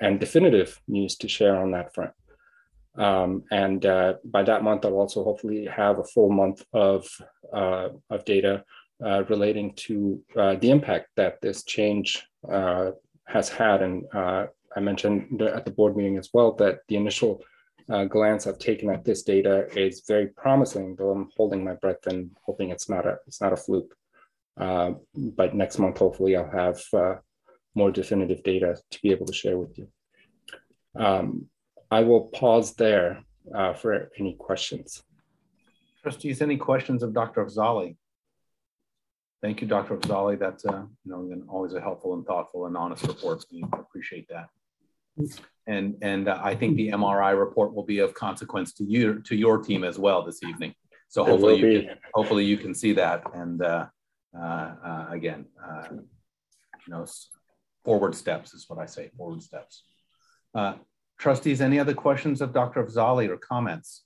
and definitive news to share on that front. Um, and uh, by that month, I'll also hopefully have a full month of, uh, of data uh, relating to uh, the impact that this change uh, has had. And uh, I mentioned at the board meeting as well that the initial glance I've taken at this data is very promising, though I'm holding my breath and hoping it's not a, it's not a fluke. but next month, hopefully I'll have more definitive data to be able to share with you. Um, I will pause there uh, for any questions.
Trustees, any questions of Dr. Afzali? Thank you, Dr. Afzali. That's uh, you know always a helpful and thoughtful and honest report. We appreciate that. And and uh, I think the MRI report will be of consequence to you to your team as well this evening. So hopefully you can, hopefully you can see that. And uh, uh, uh again, uh, you know, forward steps is what I say. Forward steps. Trustees, any other questions of Dr. Afzali or comments?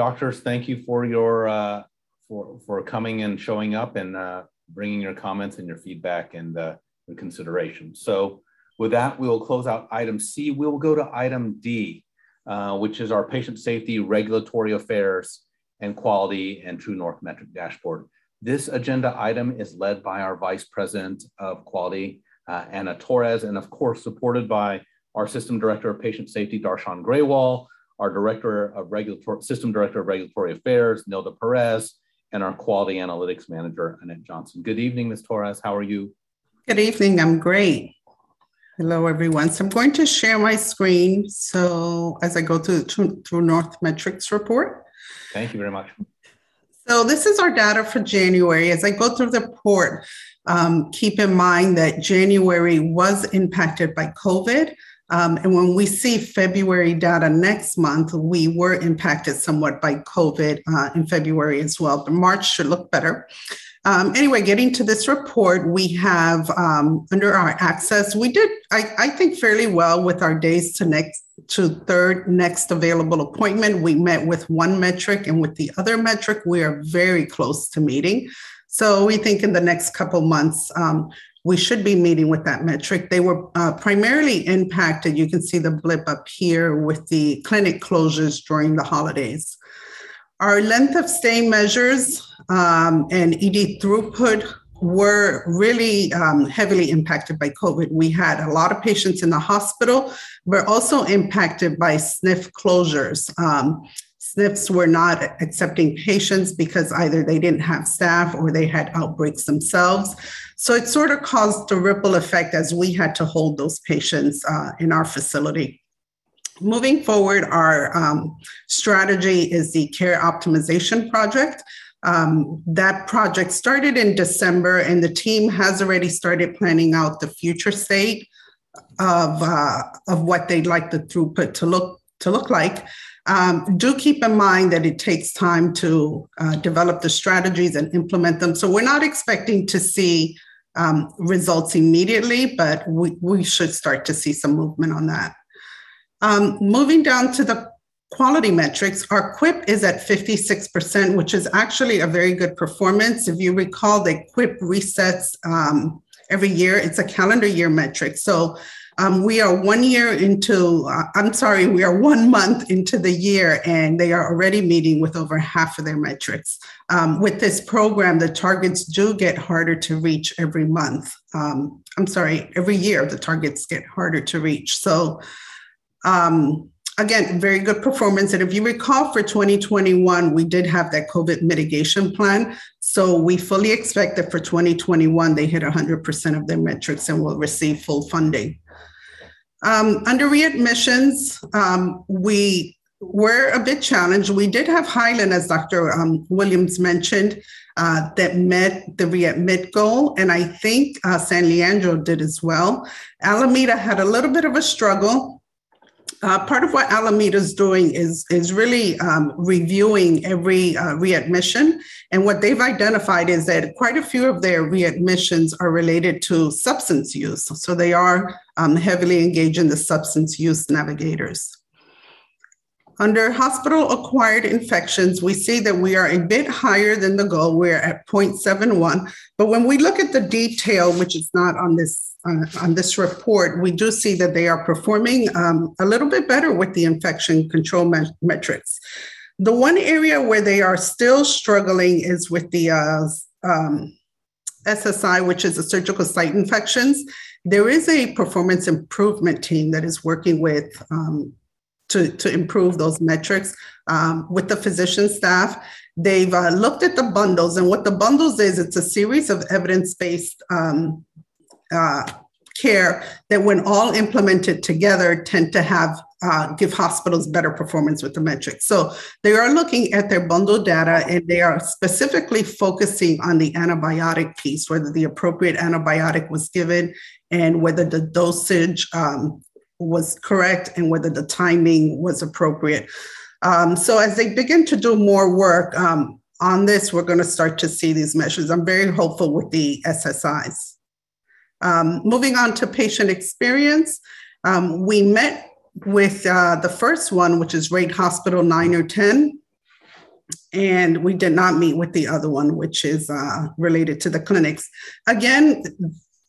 Doctors, thank you for your uh, for for coming and showing up and uh, bringing your comments and your feedback and uh, consideration. So with that, we will close out item C. We'll go to item D, uh, which is our patient safety, regulatory affairs, and quality and True North metric dashboard. This agenda item is led by our Vice President of Quality, uh, Anna Torres, and of course, supported by our System Director of Patient Safety, Darshan Grewal, our Director of Regulatory, System Director of Regulatory Affairs, Nilda Perez, and our Quality Analytics Manager, Annette Johnson. Good evening, Ms. Torres. How are you?
Good evening. I'm great. Hello, everyone. So I'm going to share my screen. So as I go through, True North Metrics report.
Thank you very much.
So this is our data for January. As I go through the report, um, keep in mind that January was impacted by COVID. Um, and when we see February data next month, we were impacted somewhat by COVID uh, in February as well, but March should look better. Um, anyway, getting to this report, we have um, under our access, we did, I, I, think, fairly well with our days to next to third next available appointment. We met with one metric, and with the other metric, we are very close to meeting. So we think in the next couple months, um, we should be meeting with that metric. They were uh, primarily impacted. You can see the blip up here with the clinic closures during the holidays. Our length of stay measures um, and ED throughput were really um, heavily impacted by COVID. We had a lot of patients in the hospital, but also impacted by SNF closures. Um, SNFs were not accepting patients because either they didn't have staff or they had outbreaks themselves. So it sort of caused a ripple effect as we had to hold those patients uh, in our facility. Moving forward, our um, strategy is the care optimization project. Um, that project started in December, and the team has already started planning out the future state of uh, of what they'd like the throughput to look to look like. Um, do keep in mind that it takes time to uh, develop the strategies and implement them. So we're not expecting to see um, results immediately, but we, we should start to see some movement on that. Um, moving down to the quality metrics, our QIP is at 56%, which is actually a very good performance. If you recall, the QIP resets um, every year, it's a calendar year metric. So um, we are one year into, uh, I'm sorry, we are one month into the year, and they are already meeting with over half of their metrics. Um, with this program, the targets do get harder to reach every month. Um, I'm sorry, every year the targets get harder to reach. So, um, again, very good performance. And if you recall for 2021, we did have that COVID mitigation plan. So we fully expect that for 2021, they hit 100% of their metrics and will receive full funding. Um, under readmissions, um, we were a bit challenged. We did have Highland, as Dr. Um, Williams mentioned, uh, that met the readmit goal, and I think uh, San Leandro did as well. Alameda had a little bit of a struggle uh, part of what Alameda is doing is, is really um, reviewing every uh, readmission. And what they've identified is that quite a few of their readmissions are related to substance use. So they are um, heavily engaged in the substance use navigators. Under hospital acquired infections, we see that we are a bit higher than the goal. We're at 0.71. But when we look at the detail, which is not on this uh, on this report, we do see that they are performing um, a little bit better with the infection control me- metrics. The one area where they are still struggling is with the uh, um, SSI, which is the surgical site infections. There is a performance improvement team that is working with um, to, to improve those metrics um, with the physician staff. They've uh, looked at the bundles, and what the bundles is, it's a series of evidence based um, uh, care that, when all implemented together, tend to have uh, give hospitals better performance with the metrics. So they are looking at their bundle data and they are specifically focusing on the antibiotic piece, whether the appropriate antibiotic was given and whether the dosage um, was correct and whether the timing was appropriate. Um, so as they begin to do more work um, on this, we're going to start to see these measures. I'm very hopeful with the SSIs. Um, moving on to patient experience, um, we met with uh, the first one, which is rate hospital nine or 10. And we did not meet with the other one, which is uh, related to the clinics. Again,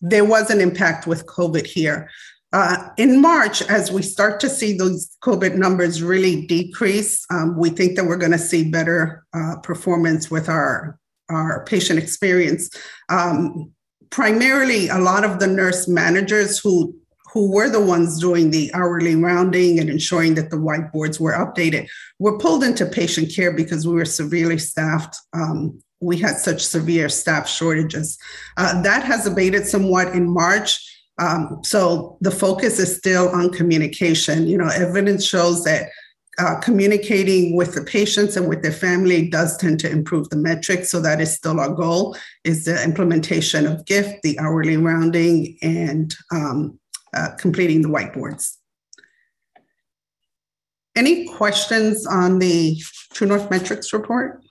there was an impact with COVID here. Uh, in March, as we start to see those COVID numbers really decrease, um, we think that we're going to see better uh, performance with our, our patient experience. Um, primarily, a lot of the nurse managers who who were the ones doing the hourly rounding and ensuring that the whiteboards were updated were pulled into patient care because we were severely staffed um, we had such severe staff shortages. Uh, that has abated somewhat in March. Um, so the focus is still on communication. You know, evidence shows that uh, communicating with the patients and with their family does tend to improve the metrics. So that is still our goal: is the implementation of GIFT, the hourly rounding, and um, uh, completing the whiteboards. Any questions on the True North metrics report?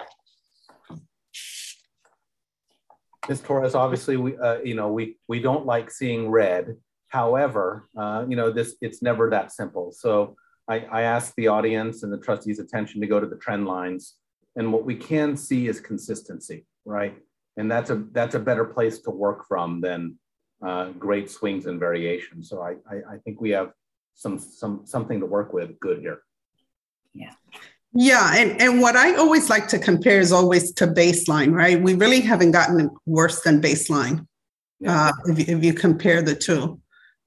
Ms. Torres, obviously, we, uh, you know, we, we don't like seeing red. However, uh, you know, this, it's never that simple. So I, I ask the audience and the trustees' attention to go to the trend lines. And what we can see is consistency, right? and that's a that's a better place to work from than uh, great swings and variations. So I, I, I think we have some some something to work with good here.
Yeah.
Yeah, and, and what I always like to compare is always to baseline, right? We really haven't gotten worse than baseline yeah. uh, if, if you compare the two.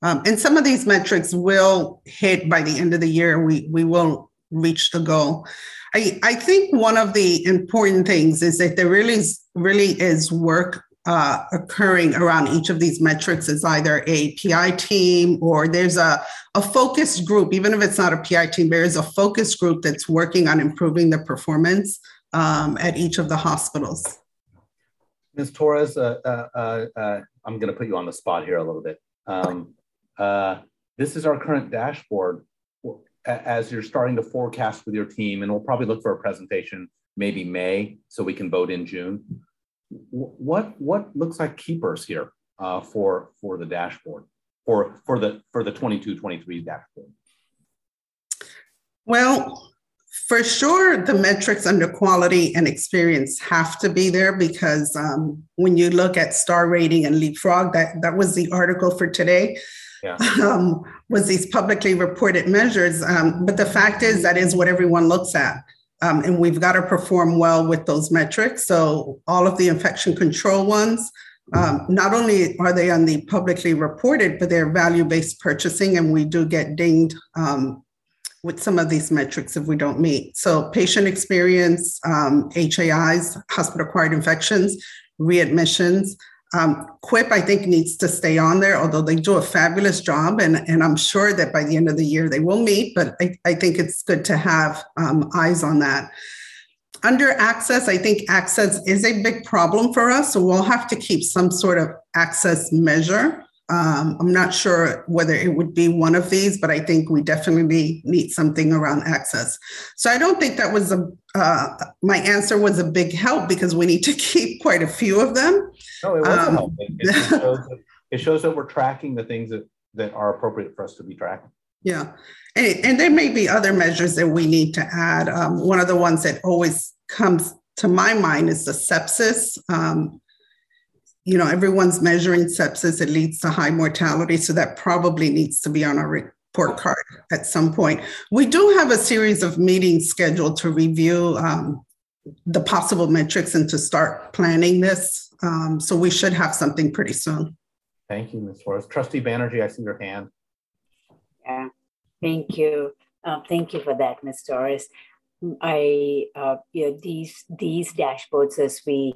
Um, and some of these metrics will hit by the end of the year. We we will reach the goal. I, I think one of the important things is that there really is, really is work uh, occurring around each of these metrics is either a PI team or there's a, a focus group, even if it's not a PI team, there is a focus group that's working on improving the performance um, at each of the hospitals.
Ms. Torres, uh, uh, uh, uh I'm going to put you on the spot here a little bit. Um, uh, this is our current dashboard as you're starting to forecast with your team, and we'll probably look for a presentation maybe May so we can vote in June. What what looks like keepers here uh, for for the dashboard for for the for the 22-23 dashboard?
Well, for sure, the metrics under quality and experience have to be there because um, when you look at star rating and leapfrog, that that was the article for today yeah. um, was these publicly reported measures. Um, but the fact is, that is what everyone looks at. Um, and we've got to perform well with those metrics. So, all of the infection control ones, um, not only are they on the publicly reported, but they're value based purchasing, and we do get dinged um, with some of these metrics if we don't meet. So, patient experience, um, HAIs, hospital acquired infections, readmissions, um, QIP, I think, needs to stay on there, although they do a fabulous job. And, and I'm sure that by the end of the year they will meet, but I, I think it's good to have um, eyes on that. Under access, I think access is a big problem for us. So we'll have to keep some sort of access measure. Um, I'm not sure whether it would be one of these, but I think we definitely need something around access. So I don't think that was a, uh, my answer was a big help because we need to keep quite a few of them.
No, it wasn't um, It, it, shows that, it, shows that, we're tracking the things that, that are appropriate for us to be tracking.
Yeah. And, and there may be other measures that we need to add. Um, one of the ones that always comes to my mind is the sepsis. Um, you know, everyone's measuring sepsis, it leads to high mortality. So that probably needs to be on our report card at some point. We do have a series of meetings scheduled to review um, the possible metrics and to start planning this. Um, so we should have something pretty soon.
Thank you, Ms. Flores. Trustee Banerjee, I see your hand.
Yeah, thank you. Uh, thank you for that, Ms. Torres. I, uh, you know, these these dashboards as we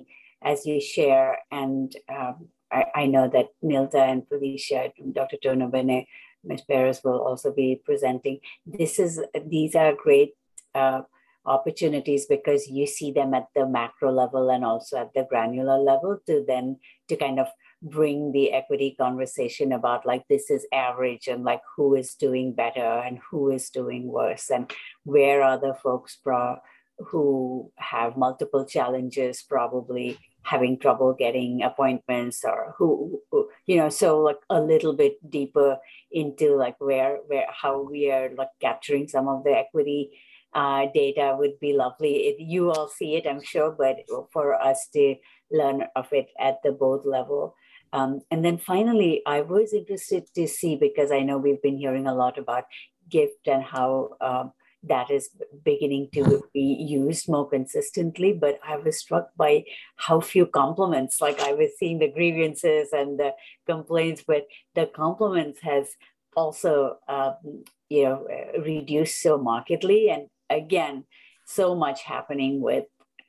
as you share, and um, I, I, know that Nilda and Felicia, Dr. Tornabene, Ms. Perez will also be presenting. This is these are great uh, opportunities because you see them at the macro level and also at the granular level to then to kind of bring the equity conversation about like this is average and like who is doing better and who is doing worse and where are the folks pro- who have multiple challenges probably having trouble getting appointments or who, who, you know so like a little bit deeper into like where where how we are like capturing some of the equity uh, data would be lovely. If you all see it, I'm sure, but for us to learn of it at the board level. Um, and then finally, I was interested to see because I know we've been hearing a lot about gift and how um, that is beginning to be used more consistently. But I was struck by how few compliments, like I was seeing the grievances and the complaints, but the compliments has also, um, you know, reduced so markedly. And again, so much happening with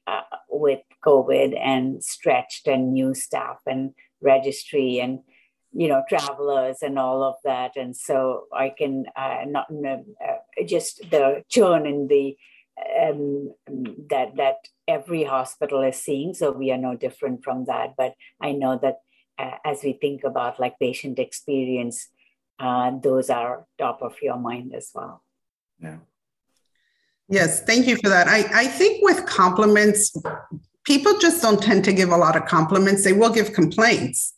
uh, with COVID and stretched and new staff and registry and you know travelers and all of that and so i can uh, not uh, just the churn in the um, that that every hospital is seeing so we are no different from that but i know that uh, as we think about like patient experience uh, those are top of your mind as well
yeah
Yes, thank you for that. I, I think with compliments, people just don't tend to give a lot of compliments. They will give complaints.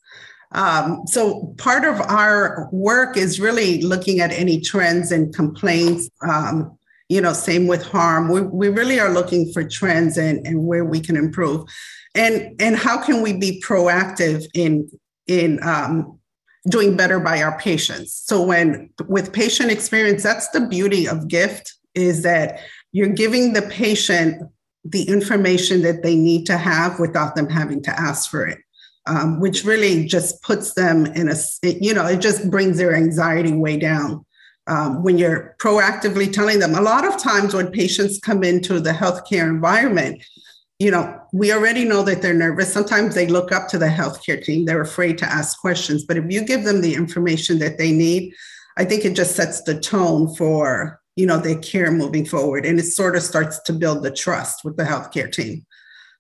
Um, so part of our work is really looking at any trends and complaints. Um, you know, same with harm. We, we really are looking for trends and, and where we can improve. and and how can we be proactive in in um, doing better by our patients so when with patient experience that's the beauty of gift is that you're giving the patient the information that they need to have without them having to ask for it um, which really just puts them in a you know it just brings their anxiety way down um, when you're proactively telling them a lot of times when patients come into the healthcare environment you know, we already know that they're nervous. Sometimes they look up to the healthcare team, they're afraid to ask questions. But if you give them the information that they need, I think it just sets the tone for, you know, their care moving forward. And it sort of starts to build the trust with the healthcare team.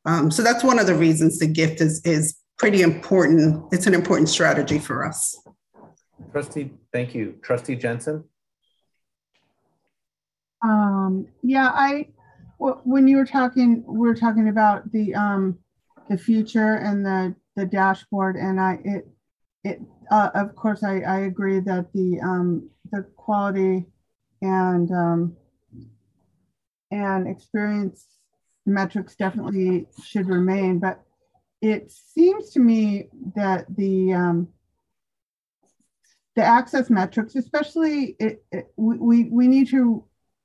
Um, so that's one of the reasons the gift is, is pretty important. It's an important strategy for us.
Trustee, thank you. Trustee Jensen?
Um, yeah, I when you were talking, we were talking about the um, the future and the the dashboard, and I it it uh, of course I, I agree that the um, the quality and um, and experience metrics definitely should remain, but it seems to me that the um, the access metrics, especially it, it, we, we need to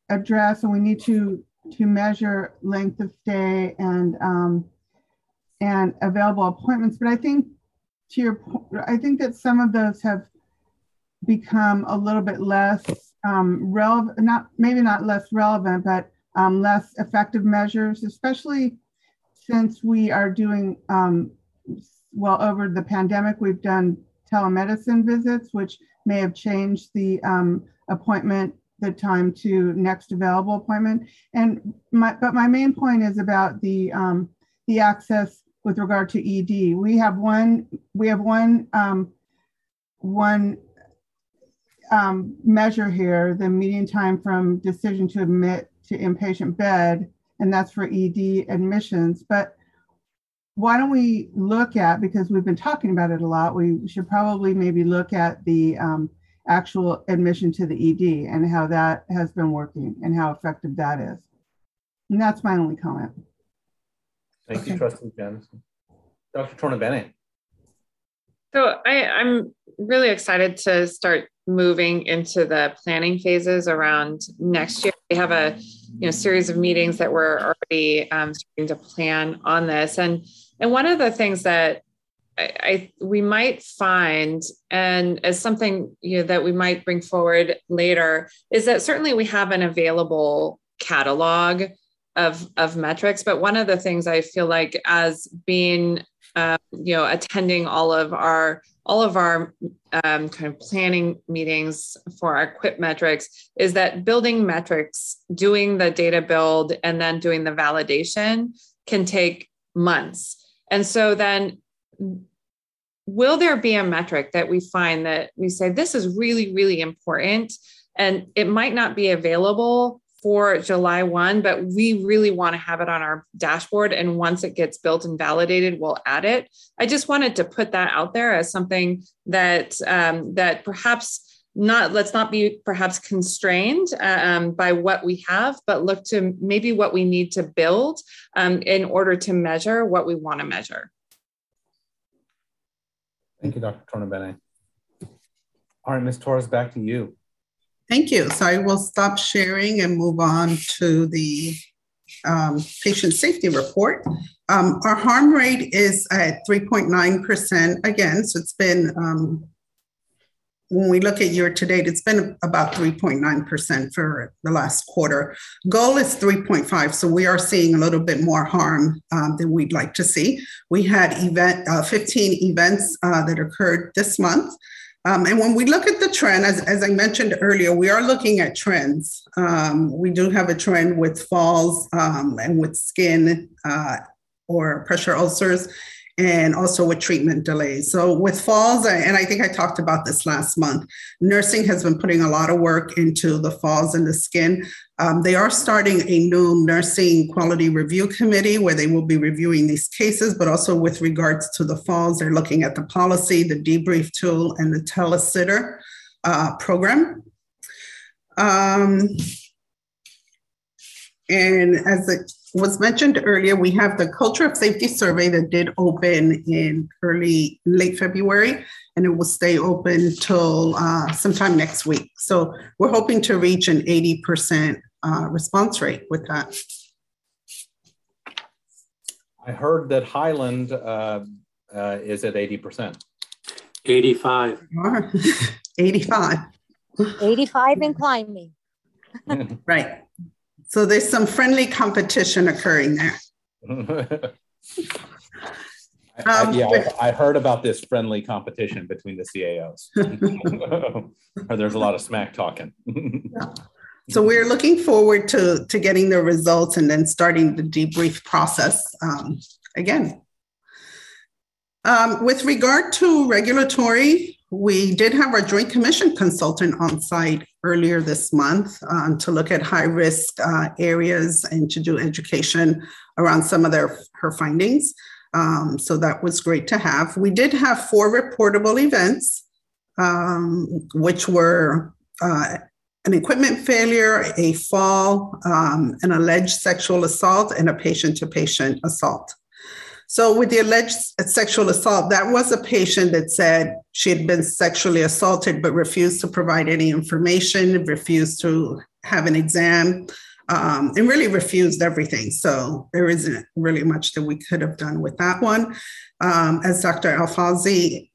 address and we need to to measure length of stay and um, and available appointments. But I think to your point, I think that some of those have become a little bit less um, relevant, not maybe not less relevant, but um, less effective measures, especially since we are doing um, well over the pandemic. We've done telemedicine visits, which may have changed the um, appointment the time to next available appointment. And my, but my main point is about the um, the access with regard to ED. We have one we have one um, one um, measure here, the median time from decision to admit to inpatient bed, and that's for ED admissions. But why don't we look at because we've been talking about it a lot? We should probably maybe look at the um, actual admission to the ED and how that has been working and how effective that is. And that's my only comment.
Thank okay. you, Trustee Jensen. Dr. Tornabene.
So I, I'm really excited to start moving into the planning phases around next year. We have a you know series of meetings that we're already um, starting to plan on this, and and one of the things that I, I, we might find, and as something you know that we might bring forward later, is that certainly we have an available catalog of of metrics. But one of the things I feel like as being um, you know attending all of our all of our um, kind of planning meetings for our quip metrics is that building metrics doing the data build and then doing the validation can take months. And so then will there be a metric that we find that we say this is really really important and it might not be available for July 1 but we really want to have it on our dashboard and once it gets built and validated we'll add it i just wanted to put that out there as something that um, that perhaps not let's not be perhaps constrained um, by what we have but look to maybe what we need to build um, in order to measure what we want to measure
Thank you, Dr. Tornabene. All right, Ms. Torres, back to you.
Thank you. So I will stop sharing and move on to the um, patient safety report. Um, our harm rate is at 3.9% again, so it's been um, when we look at year to date, it's been about 3.9% for the last quarter. Goal is 3.5, so we are seeing a little bit more harm um, than we'd like to see. We had event uh, 15 events uh, that occurred this month. Um, and when we look at the trend, as, as I mentioned earlier, we are looking at trends. Um, we do have a trend with falls um, and with skin uh, or pressure ulcers and also with treatment delays. So with falls, and I think I talked about this last month, nursing has been putting a lot of work into the falls and the skin. Um, they are starting a new nursing quality review committee where they will be reviewing these cases, but also with regards to the falls, they're looking at the policy, the debrief tool, and the telesitter uh, program. Um, and as it was mentioned earlier, we have the Culture of Safety Survey that did open in early, late February, and it will stay open till uh, sometime next week. So we're hoping to reach an 80% uh, response rate with that.
I heard that Highland uh, uh, is at 80%.
85.
85.
85 and climbing.
right. So there's some friendly competition occurring there.
I,
Um,
yeah, I, I heard about this friendly competition between the CAOs. or there's a lot of smack talking.
So we're looking forward to, to getting the results and then starting the debrief process um, again. Um, with regard to regulatory, we did have our Joint Commission consultant on site earlier this month um, to look at high risk uh, areas and to do education around some of their her findings. Um, so that was great to have. We did have four reportable events, um, which were uh, an equipment failure, a fall, um, an alleged sexual assault, and a patient to patient assault. So, with the alleged sexual assault, that was a patient that said she had been sexually assaulted but refused to provide any information, refused to have an exam, um, and really refused everything. So, there isn't really much that we could have done with that one. Um, as Dr. Alfonsi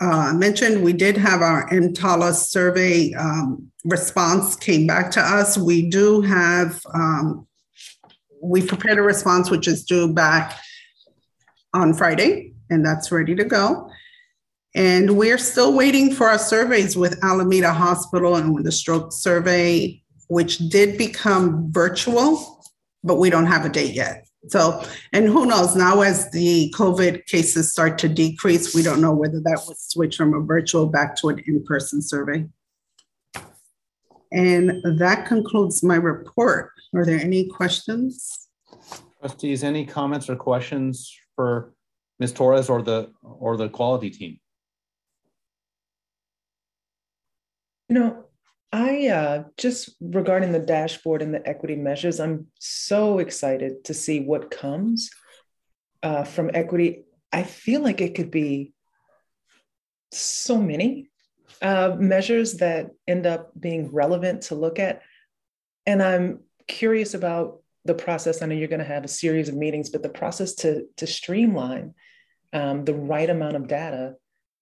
uh, mentioned, we did have our EMTALA survey um, response came back to us. We do have, um, we prepared a response which is due back on Friday, and that's ready to go. And we're still waiting for our surveys with Alameda Hospital and with the stroke survey, which did become virtual, but we don't have a date yet. So, and who knows now as the COVID cases start to decrease, we don't know whether that would switch from a virtual back to an in person survey. And that concludes my report. Are there any questions?
Trustees, any comments or questions for Ms. Torres or the or the quality team?
You know, I uh, just regarding the dashboard and the equity measures, I'm so excited to see what comes uh, from equity. I feel like it could be so many uh, measures that end up being relevant to look at. And I'm curious about the process. I know you're going to have a series of meetings, but the process to, to streamline um, the right amount of data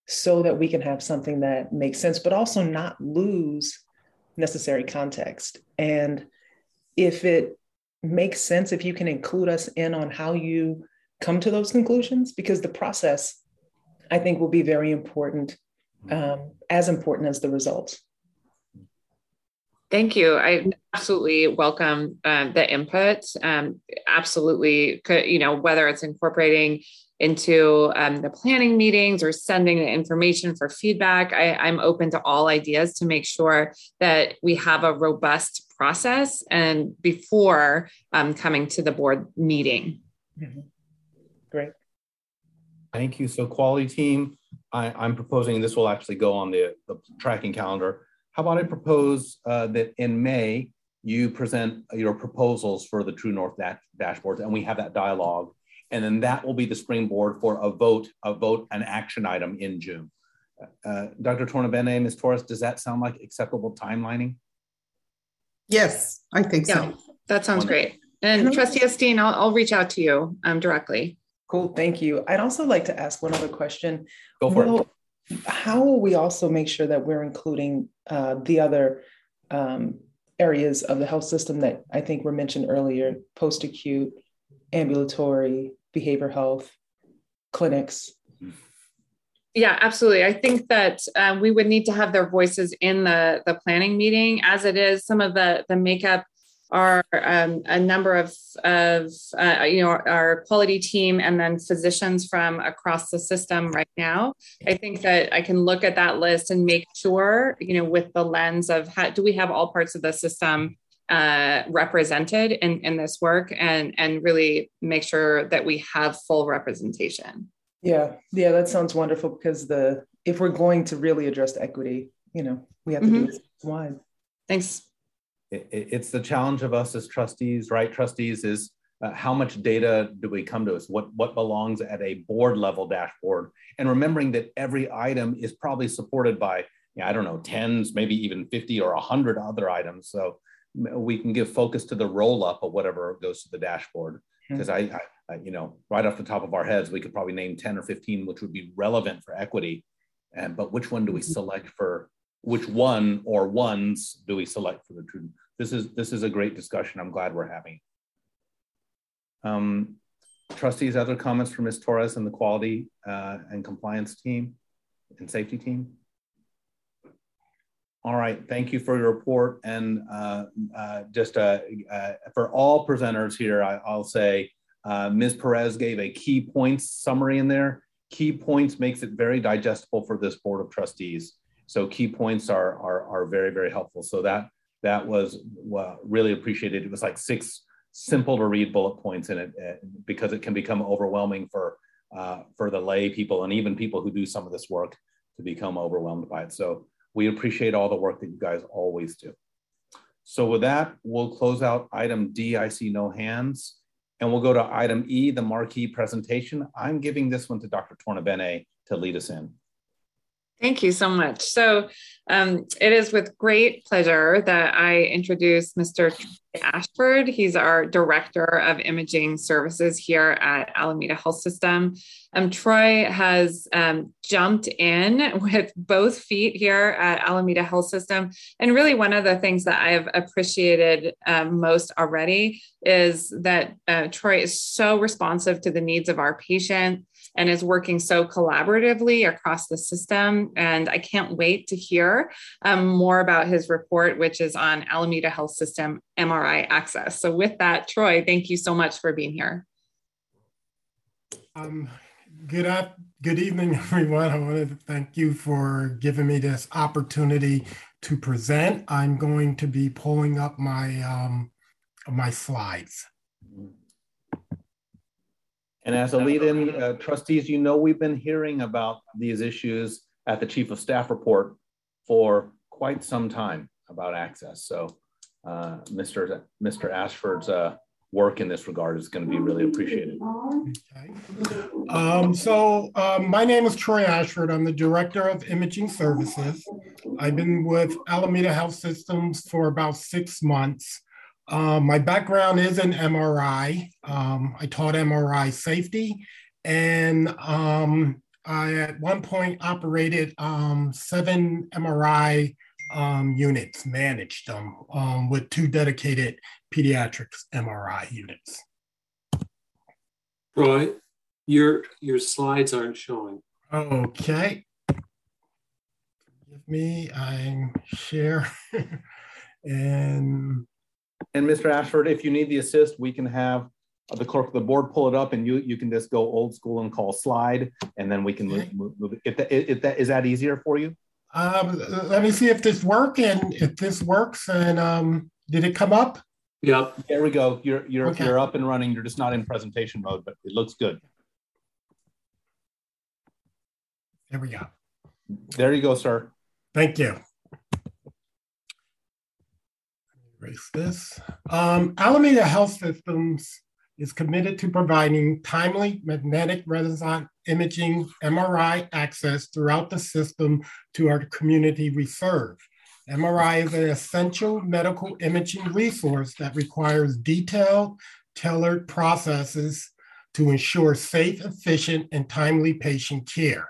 so that we can have something that makes sense, but also not lose necessary context. And if it makes sense, if you can include us in on how you come to those conclusions, because the process, I think, will be very important, um, as important as the results.
Thank you. I absolutely welcome um, the input. Um, absolutely, could, you know, whether it's incorporating into um, the planning meetings or sending the information for feedback, I, I'm open to all ideas to make sure that we have a robust process and before um, coming to the board meeting.
Mm-hmm. Great.
Thank you. So quality team, I, am proposing this will actually go on the, the tracking calendar. How about I propose uh, that in May, you present your proposals for the True North dash dashboards and we have that dialogue. And then that will be the springboard for a vote, a vote, an action item in June. Uh, Dr. Tornabene, Ms. Torres, does that sound like acceptable timelining?
Yes, I think
yeah,
so.
That sounds great. And Trustee Esteen, I'll, I'll reach out to you um, directly.
Cool, thank you. I'd also like to ask one other question.
Go for
will,
it
how will we also make sure that we're including uh, the other um, areas of the health system that I think were mentioned earlier post acute, ambulatory, behavior health, clinics?
Yeah, absolutely. I think that um, we would need to have their voices in the the planning meeting. As it is, some of the the makeup are um, a number of, of uh, you know, our quality team and then physicians from across the system right now. I think that I can look at that list and make sure, you know, with the lens of how, do we have all parts of the system uh, represented in, in this work and, and really make sure that we have full representation.
Yeah, yeah, that sounds wonderful because the if we're going to really address equity, you know, we have to mm-hmm. do it wide.
Thanks
it, it's the challenge of us as trustees, right? Trustees is uh, how much data do we come to us? What, what belongs at a board level dashboard? And remembering that every item is probably supported by, I don't know, tens, maybe even 50 or 100 other items. So we can give focus to the roll up of whatever goes to the dashboard. Because I, I, I, you know, right off the top of our heads, we could probably name 10 or 15 which would be relevant for equity. And but which one do we mm-hmm. select for? Which one or ones do we select for the student? This is this is a great discussion. I'm glad we're having. Um, trustees, other comments from Ms. Torres and the quality uh, and compliance team and safety team? All right, thank you for your report. And uh, uh, just uh, uh for all presenters here, I, will say uh, Ms. Perez gave a key points summary in there. Key points makes it very digestible for this board of trustees. So key points are, are, are very, very helpful. So that, that was really appreciated. It was like six simple to read bullet points in it uh, because it can become overwhelming for for the lay people and even people who do some of this work to become overwhelmed by it. So we appreciate all the work that you guys always do. So with that, we'll close out item D. I see no hands. And we'll go to item E, the marquee presentation. I'm giving this one to Dr. Tornabene to lead us in.
Thank you so much. So um, it is with great pleasure that I introduce Mr. Ashford. He's our Director of Imaging Services here at Alameda Health System. Um, Troy has um, jumped in with both feet here at Alameda Health System. And really, one of the things that I've appreciated um, most already is that uh, Troy is so responsive to the needs of our patient and is working so collaboratively across the system. And I can't wait to hear um, more about his report, which is on Alameda Health System MRI access. So, with that, Troy, thank you so much for being here.
Um, good up, good evening, everyone. I want to thank you for giving me this opportunity to present. I'm going to be pulling up my um, my slides.
And as a lead-in, uh, trustees, you know we've been hearing about these issues at the Chief of Staff report for quite some time about access. So uh, Mr. Mr. Ashford's uh, work in this regard is going to be really appreciated. Okay.
Um, so um, my name is Troy Ashford. I'm the Director of Imaging Services. I've been with Alameda Health Systems for about six months. Um, my background is in MRI. Um, I taught MRI safety, and um, I at one point operated um, seven MRI um, units, managed them um, with two dedicated pediatrics MRI units.
Roy, your your slides aren't showing.
Okay. Give me, I'm share and
and Mr. Ashford, if you need the assist, we can have the clerk of the board pull it up and you you can just go old school and call slide and then we can move, move, move it. If that, if that is that easier for you?
Um, let me see if this works and if this works and um, did it come up?
Yep.
There we go. You're you're okay. you're up and running. You're just not in presentation mode, but it looks good.
There we go.
There you go, sir.
Thank you erase this. Um, Alameda Health Systems is committed to providing timely magnetic resonance imaging MRI access throughout the system to our community we serve. MRI is an essential medical imaging resource that requires detailed, tailored processes to ensure safe, efficient, and timely patient care.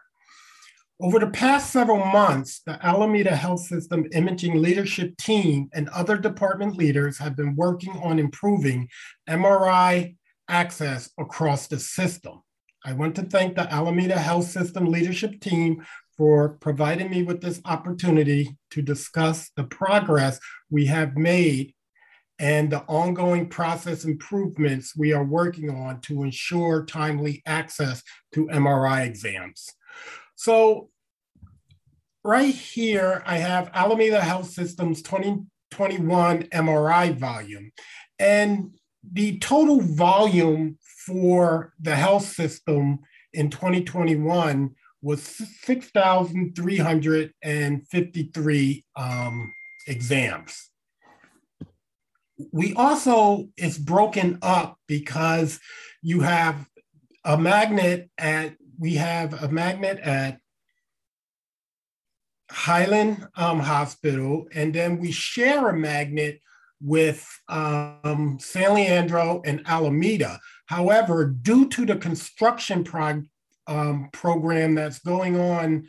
Over the past several months, the Alameda Health System imaging leadership team and other department leaders have been working on improving MRI access across the system. I want to thank the Alameda Health System leadership team for providing me with this opportunity to discuss the progress we have made and the ongoing process improvements we are working on to ensure timely access to MRI exams. So right here, I have Alameda Health Systems 2021 MRI volume. And the total volume for the health system in 2021 was 6,353 um, exams. we also, it's broken up because you have a magnet at, we have a magnet at Highland um, Hospital, and then we share a magnet with um, San Leandro and Alameda. However, due to the construction prog- um, program that's going on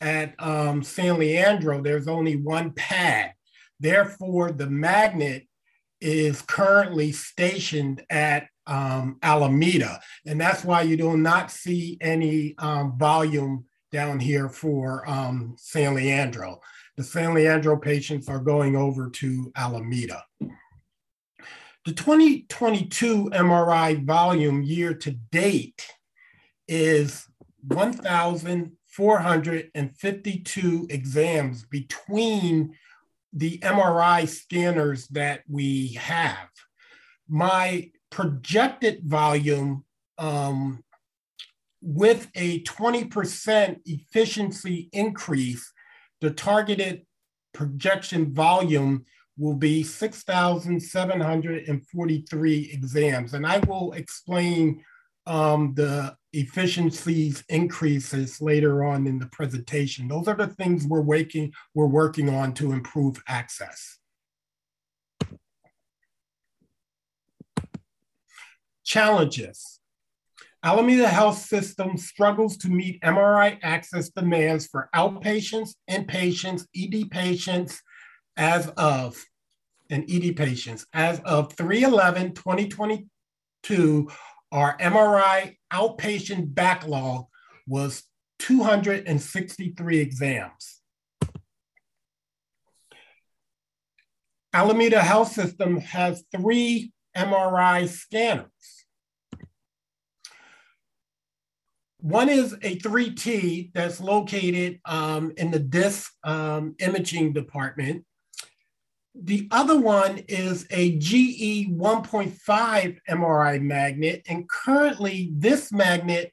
at um, San Leandro, there's only one pad. Therefore, the magnet is currently stationed at um, Alameda. And that's why you do not see any um, volume down here for um, San Leandro. The San Leandro patients are going over to Alameda. The 2022 MRI volume year to date is 1,452 exams between the MRI scanners that we have. My projected volume um, with a 20% efficiency increase, the targeted projection volume will be 6,743 exams. And I will explain um, the efficiencies increases later on in the presentation. Those are the things we're, waking, we're working on to improve access. Challenges. Alameda Health System struggles to meet MRI access demands for outpatients, inpatients, ED patients as of, and ED patients. As of 311 2022, our MRI outpatient backlog was 263 exams. Alameda Health System has three MRI scanners. One is a 3T that's located um, in the disc um, imaging department. The other one is a GE 1.5 MRI magnet, and currently this magnet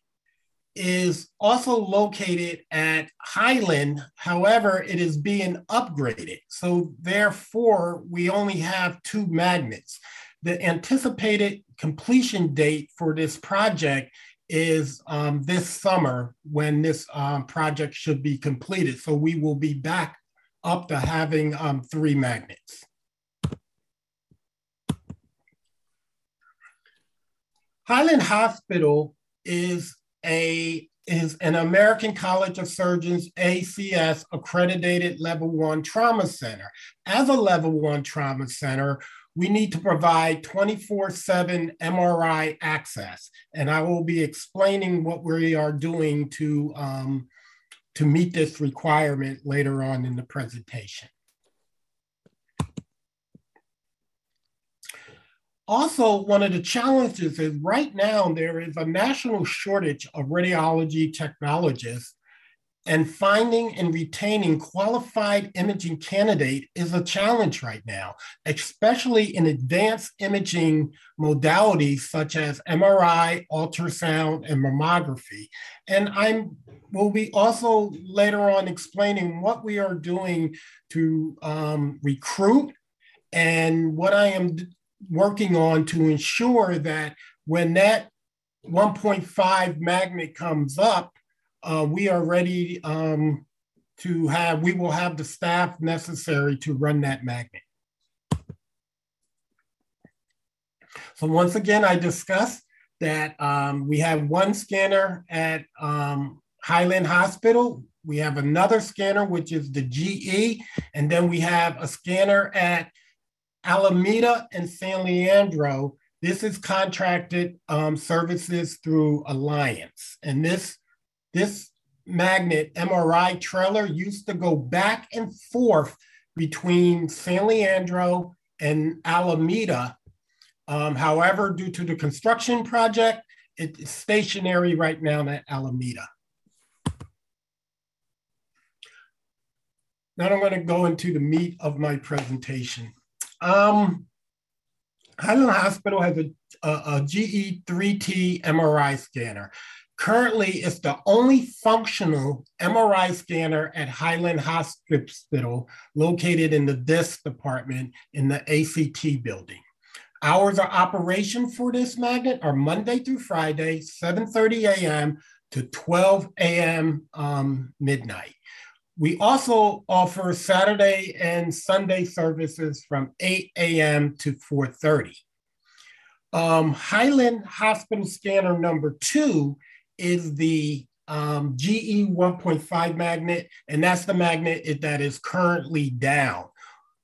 is also located at Highland. However, it is being upgraded. So therefore, we only have two magnets. The anticipated completion date for this project is um, this summer when this um, project should be completed. So we will be back up to having um, three magnets. Highland Hospital is a is an American College of Surgeons ACS accredited level one trauma center. As a level one trauma center, we need to provide 24 7 MRI access. And I will be explaining what we are doing to, um, to meet this requirement later on in the presentation. Also, one of the challenges is right now there is a national shortage of radiology technologists and finding and retaining qualified imaging candidate is a challenge right now, especially in advanced imaging modalities such as MRI, ultrasound, and mammography. And I'm will be also later on explaining what we are doing to um, recruit and what I am working on to ensure that when that 1.5 magnet comes up, uh, we are ready um, to have, we will have the staff necessary to run that magnet. So once again, I discussed that um, we have one scanner at um, Highland Hospital. We have another scanner, which is the GE, and then we have a scanner at Alameda and San Leandro. This is contracted um, services through Alliance. And this this magnet MRI trailer used to go back and forth between San Leandro and Alameda. Um, however, due to the construction project, it's stationary right now at Alameda. Now I'm going to go into the meat of my presentation. Um, Highland Hospital has a, a, a GE3T MRI scanner. Currently, it's the only functional MRI scanner at Highland Hospital located in the disc department in the ACT building. Hours of operation for this magnet are Monday through Friday, 7.30 a.m. to 12 a.m. Um, midnight. We also offer Saturday and Sunday services from 8 a.m. to 4.30. Um, Highland Hospital scanner number two is the um, GE 1.5 magnet, and that's the magnet that is currently down.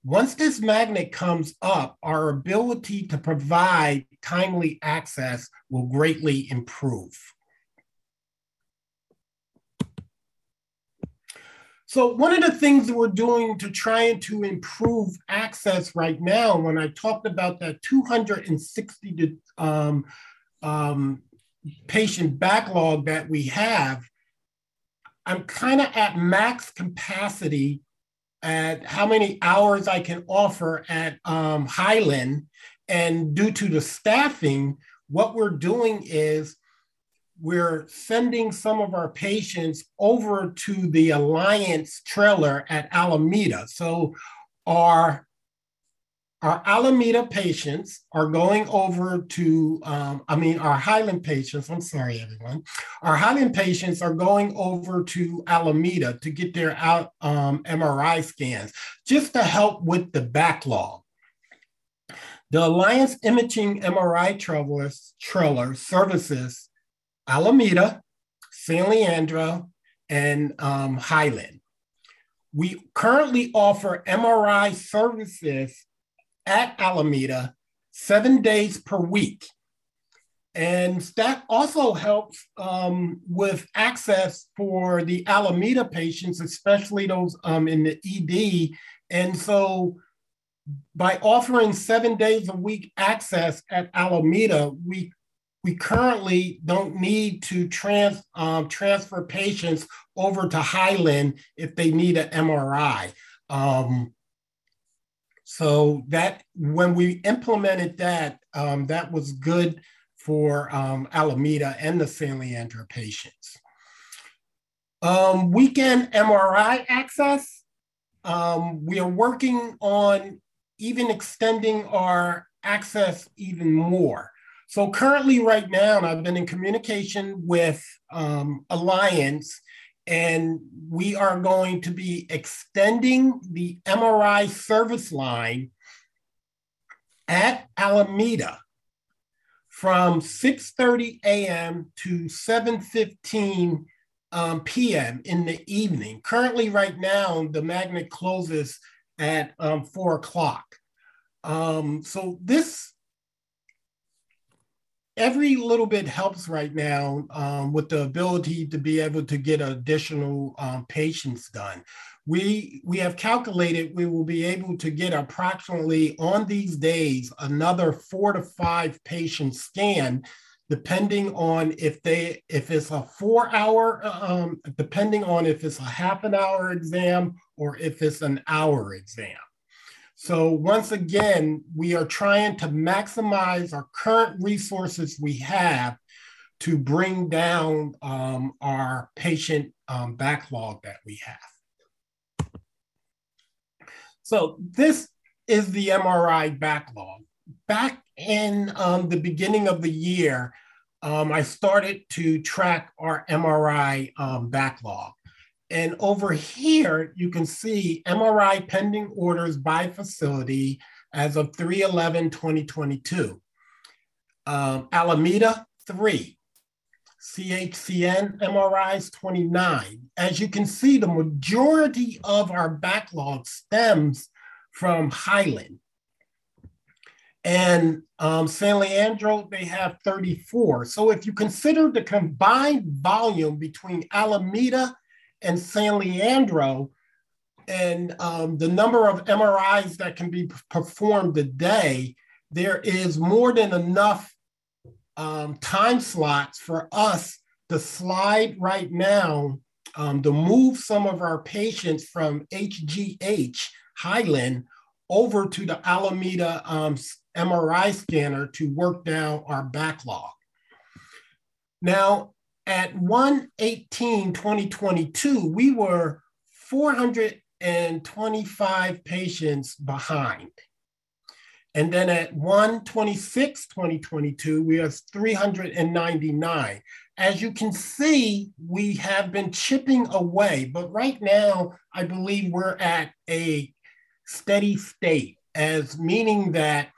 Once this magnet comes up, our ability to provide timely access will greatly improve. So one of the things that we're doing to try and to improve access right now, when I talked about that 260 um, um, patient backlog that we have, I'm kind of at max capacity at how many hours I can offer at um, Highland. And due to the staffing, what we're doing is we're sending some of our patients over to the Alliance trailer at Alameda. So our our Alameda patients are going over to, um, I mean, our Highland patients, I'm sorry, everyone. Our Highland patients are going over to Alameda to get their um, MRI scans just to help with the backlog. The Alliance Imaging MRI travelers, trailer services Alameda, San Leandro, and um, Highland. We currently offer MRI services at Alameda seven days per week. And that also helps um, with access for the Alameda patients, especially those um, in the ED. And so by offering seven days a week access at Alameda, we we currently don't need to trans, um, transfer patients over to Highland if they need an MRI. Um, so that when we implemented that, um, that was good for um, Alameda and the San Leandro patients. Um, weekend MRI access. Um, we are working on even extending our access even more. So currently right now, I've been in communication with um, Alliance and we are going to be extending the MRI service line at Alameda from 6.30 a.m. to 7.15 um, p.m. in the evening. Currently, right now, the magnet closes at um, 4 o'clock. Um, so this every little bit helps right now um, with the ability to be able to get additional um, patients done. We, we have calculated we will be able to get approximately on these days another four to five patients scanned depending on if they if it's a four hour um, depending on if it's a half an hour exam or if it's an hour exam so once again, we are trying to maximize our current resources we have to bring down um, our patient um, backlog that we have. So this is the MRI backlog. Back in um, the beginning of the year, um, I started to track our MRI um, backlog. And over here, you can see MRI pending orders by facility as of 3 11 2022. Um, Alameda, three. CHCN MRIs, 29. As you can see, the majority of our backlog stems from Highland. And um, San Leandro, they have 34. So if you consider the combined volume between Alameda and San Leandro, and um, the number of MRIs that can be performed a day, there is more than enough um, time slots for us to slide right now um, to move some of our patients from HGH Highland over to the Alameda um, MRI scanner to work down our backlog. Now, at 118 2022, we were 425 patients behind. And then at 126 2022, we are 399. As you can see, we have been chipping away, but right now, I believe we're at a steady state, as meaning that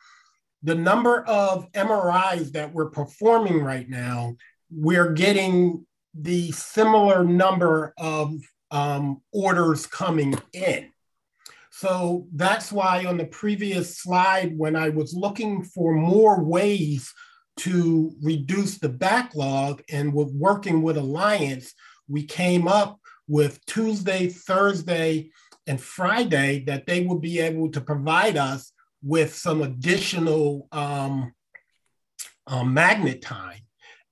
the number of MRIs that we're performing right now, we're getting the similar number of um, orders coming in. So that's why on the previous slide, when I was looking for more ways to reduce the backlog and with working with Alliance, we came up with Tuesday, Thursday, and Friday that they would be able to provide us with some additional um, um, magnet time.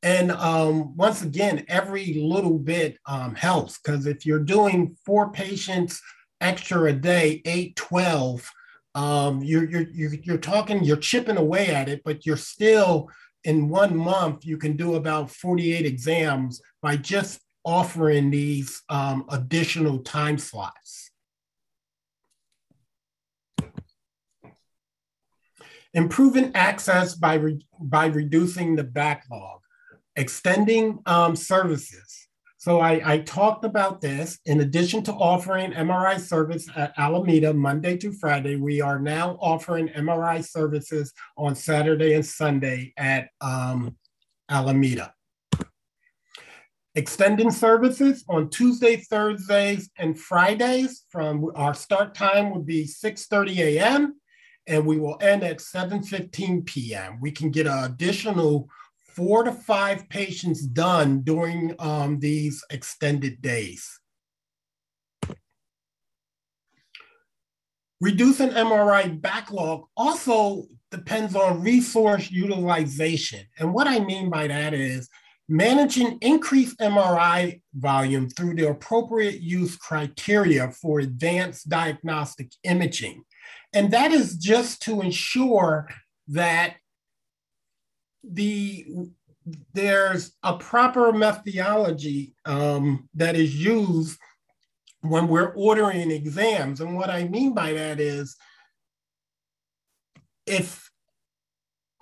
And um, once again, every little bit um, helps because if you're doing four patients extra a day, eight, 12, um, you're, you're, you're, talking, you're chipping away at it, but you're still in one month, you can do about 48 exams by just offering these um, additional time slots. Improving access by, re by reducing the backlog, extending um, services. So I, I, talked about this. In addition to offering MRI service at Alameda Monday to Friday, we are now offering MRI services on Saturday and Sunday at um, Alameda. Extending services on Tuesday, Thursdays, and Fridays from our start time would be 6.30 a.m and we will end at 7.15 p.m. We can get an additional four to five patients done during um, these extended days. Reducing MRI backlog also depends on resource utilization. And what I mean by that is managing increased MRI volume through the appropriate use criteria for advanced diagnostic imaging and that is just to ensure that the there's a proper methodology um, that is used when we're ordering exams. And what I mean by that is if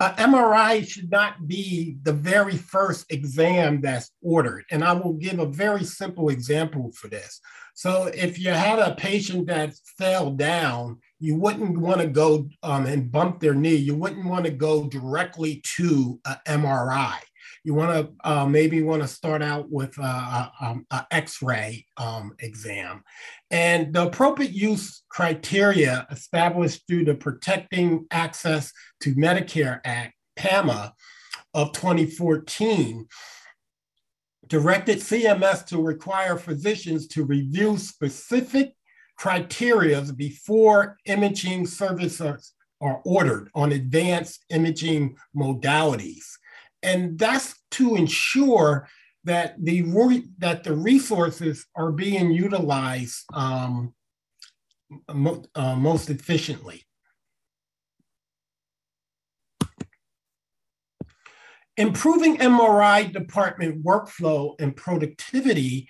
an MRI should not be the very first exam that's ordered. And I will give a very simple example for this. So if you had a patient that fell down you wouldn't want to go um, and bump their knee. You wouldn't want to go directly to an MRI. You want to uh, maybe want to start out with an um, X-ray um, exam. And the appropriate use criteria established through the Protecting Access to Medicare Act, PAMA, of 2014 directed CMS to require physicians to review specific criteria before imaging services are ordered on advanced imaging modalities. And that's to ensure that the, that the resources are being utilized um, mo uh, most efficiently. Improving MRI department workflow and productivity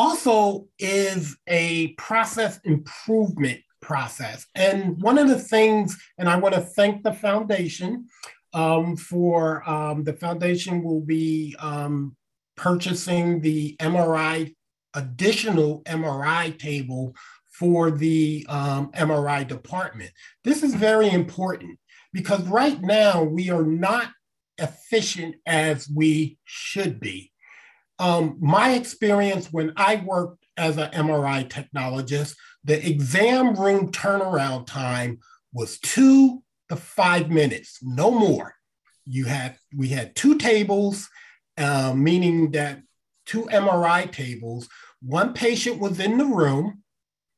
also is a process improvement process. And one of the things, and I want to thank the foundation um, for um, the foundation will be um, purchasing the MRI, additional MRI table for the MRI um, department. This is very important because right now we are not efficient as we should be. Um, my experience when I worked as an MRI technologist, the exam room turnaround time was two to five minutes, no more. You had we had two tables, uh, meaning that two MRI tables. One patient was in the room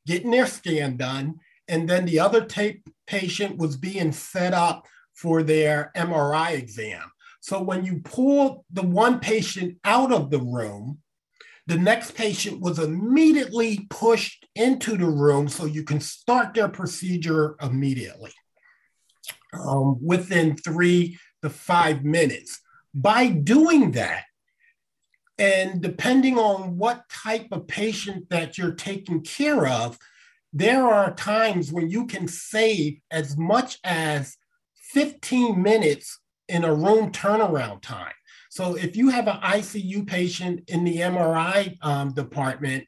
getting their scan done, and then the other tape patient was being set up for their MRI exam. So when you pull the one patient out of the room, the next patient was immediately pushed into the room so you can start their procedure immediately um, within three to five minutes. By doing that, And depending on what type of patient that you're taking care of, there are times when you can save as much as 15 minutes in a room turnaround time. So if you have an ICU patient in the MRI um, department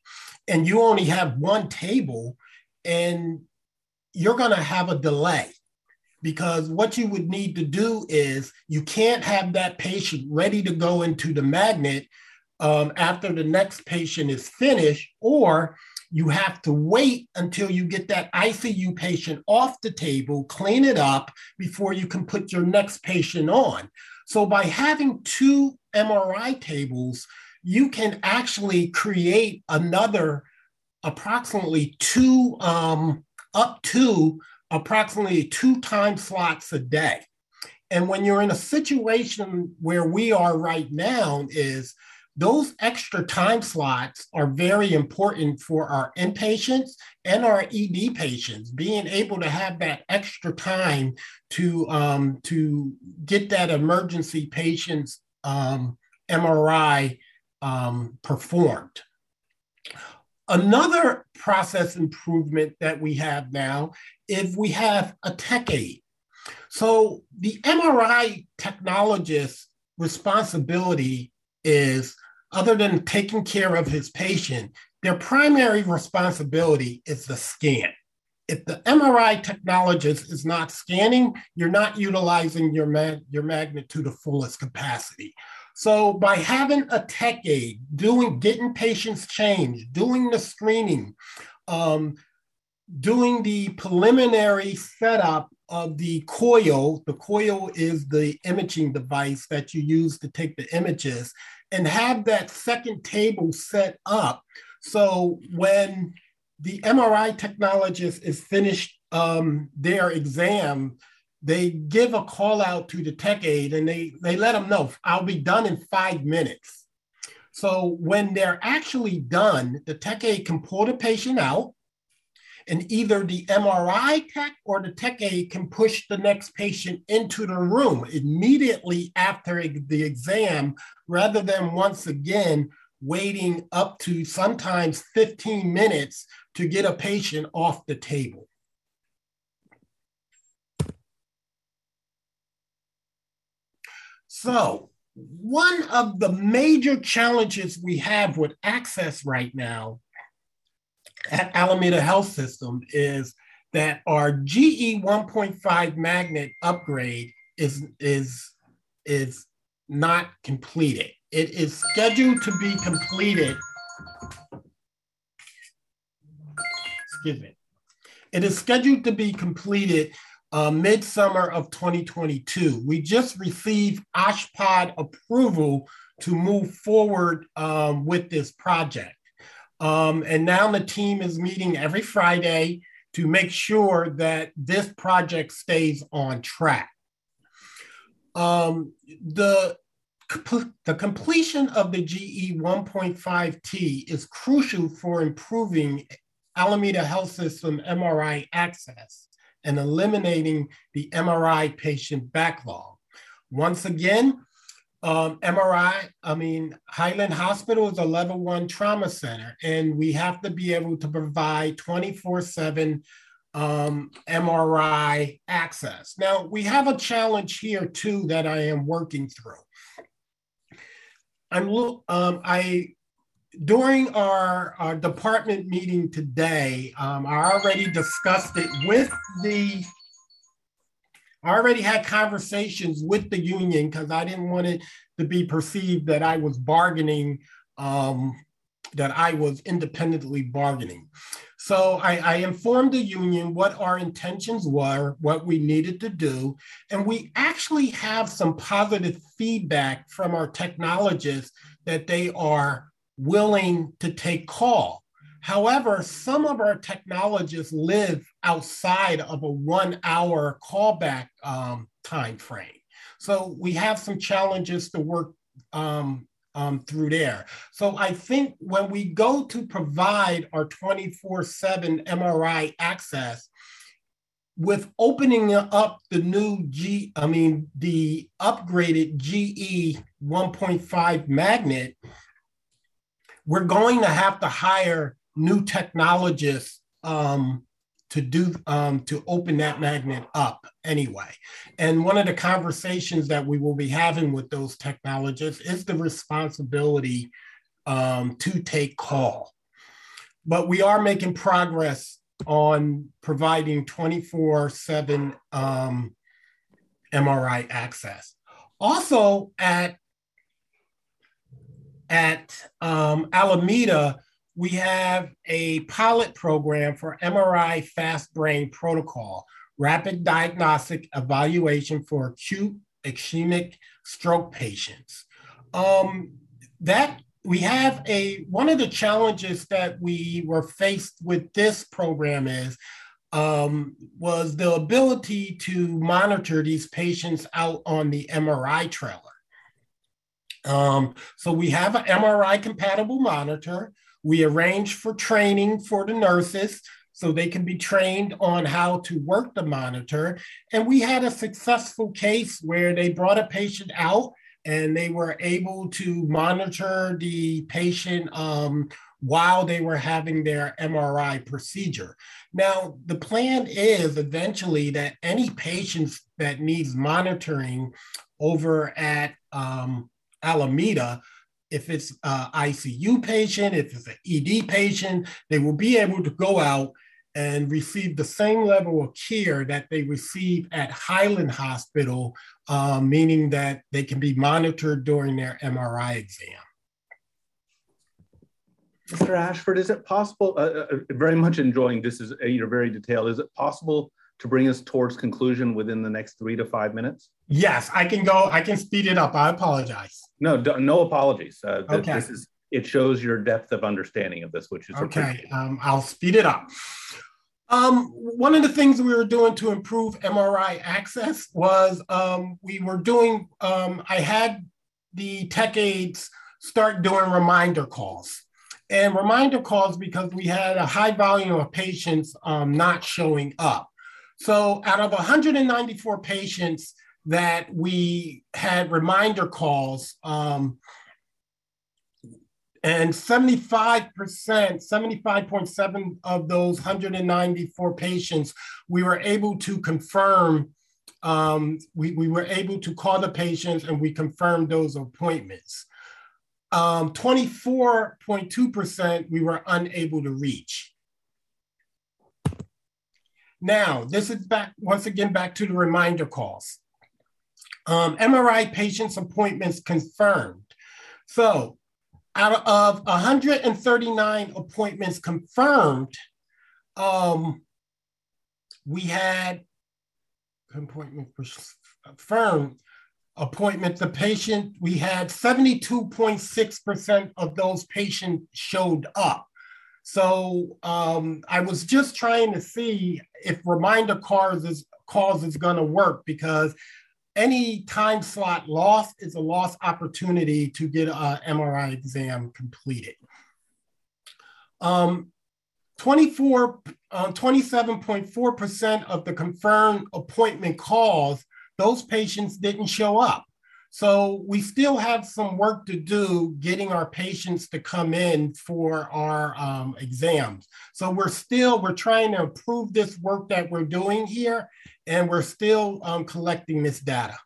and you only have one table, and you're going to have a delay because what you would need to do is you can't have that patient ready to go into the magnet um, after the next patient is finished, or you have to wait until you get that ICU patient off the table, clean it up before you can put your next patient on. So by having two MRI tables, you can actually create another approximately two, um, up to approximately two time slots a day. And when you're in a situation where we are right now is those extra time slots are very important for our inpatients and our ED patients, being able to have that extra time to, um, to get that emergency patient's um, MRI um, performed. Another process improvement that we have now is we have a tech aid. So the MRI technologist's responsibility is other than taking care of his patient, their primary responsibility is the scan. If the MRI technologist is not scanning, you're not utilizing your, mag- your magnet to fullest capacity. So by having a tech aid, doing getting patients changed, doing the screening, um, doing the preliminary setup of the coil, the coil is the imaging device that you use to take the images, and have that second table set up. So when the MRI technologist is finished um, their exam, they give a call out to the tech aid and they, they let them know, I'll be done in five minutes. So when they're actually done, the tech aid can pull the patient out and either the MRI tech or the tech aid can push the next patient into the room immediately after the exam, rather than once again waiting up to sometimes 15 minutes to get a patient off the table. So, one of the major challenges we have with access right now at Alameda Health System is that our GE 1.5 magnet upgrade is, is, is not completed. It is scheduled to be completed. Excuse me. It is scheduled to be completed uh, midsummer of 2022. We just received OSHPD approval to move forward um, with this project. Um, and now the team is meeting every Friday to make sure that this project stays on track. Um, the, the completion of the GE 1.5T is crucial for improving Alameda Health System MRI access and eliminating the MRI patient backlog. Once again, um, MRI, I mean, Highland Hospital is a level one trauma center, and we have to be able to provide 24 7 um, MRI access. Now, we have a challenge here too that I am working through. I'm um, I during our, our department meeting today, um, I already discussed it with the I already had conversations with the union because I didn't want it to be perceived that I was bargaining, um, that I was independently bargaining. So I, I, informed the union what our intentions were, what we needed to do, and we actually have some positive feedback from our technologists that they are willing to take call. However, some of our technologists live outside of a one hour callback um, time frame. So we have some challenges to work um, um, through there. So I think when we go to provide our 24 7 MRI access, with opening up the new G, I mean, the upgraded GE 1.5 magnet, we're going to have to hire new technologists um, to do um, to open that magnet up anyway. And one of the conversations that we will be having with those technologists is the responsibility um, to take call. But we are making progress on providing 24 7 um, MRI access. Also at at um, Alameda, we have a pilot program for MRI fast brain protocol, rapid diagnostic evaluation for acute ischemic stroke patients. Um, that we have a one of the challenges that we were faced with this program is um, was the ability to monitor these patients out on the MRI trailer. Um, so we have an MRI compatible monitor. We arrange for training for the nurses so they can be trained on how to work the monitor. And we had a successful case where they brought a patient out and they were able to monitor the patient um, while they were having their MRI procedure. Now, the plan is eventually that any patients that needs monitoring over at um, Alameda, if it's an ICU patient, if it's an ED patient, they will be able to go out and receive the same level of care that they receive at Highland Hospital, um, meaning that they can be monitored during their MRI exam.
Mr. Ashford, is it possible, uh, uh, very much enjoying this is uh, you're very detailed, is it possible to bring us towards conclusion within the next three to five minutes?
Yes, I can go. I can speed it up. I apologize.
No, no apologies. Uh,
Okay.
This is it shows your depth of understanding of this, which is
Okay, um, I'll speed it up. Um, one of the things we were doing to improve MRI access was um, we were doing, um, I had the tech aides start doing reminder calls. And reminder calls because we had a high volume of patients um, not showing up. So out of 194 patients that we had reminder calls, um, and 75%, 75.7 of those 194 patients, we were able to confirm, um, we, we were able to call the patients and we confirmed those appointments. Um, 24.2% we were unable to reach. Now, this is back, once again, back to the reminder calls. Um, MRI patients' appointments confirmed. So out of 139 appointments confirmed, um, we had appointment confirmed appointment. The patient, we had 72.6% of those patients showed up. So um, I was just trying to see if reminder calls is is going to work because any time slot lost is a lost opportunity to get an MRI exam completed. Um, 24, uh, 27.4% of the confirmed appointment calls, those patients didn't show up. So we still have some work to do getting our patients to come in for our um, exams. So we're still, we're trying to improve this work that we're doing here, and we're still um, collecting this data.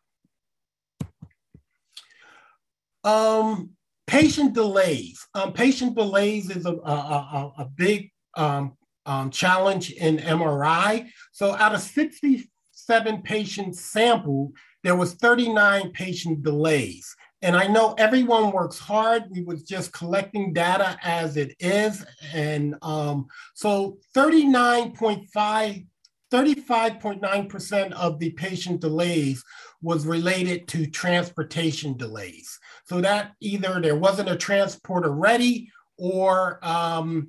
Um, patient delays. Um, patient delays is a, a, a, a big um, um, challenge in MRI. So out of 67 patients sampled, there was 39 patient delays. And I know everyone works hard. We was just collecting data as it is. And um, so 39.5, 35.9% of the patient delays was related to transportation delays. So that either there wasn't a transporter ready or um,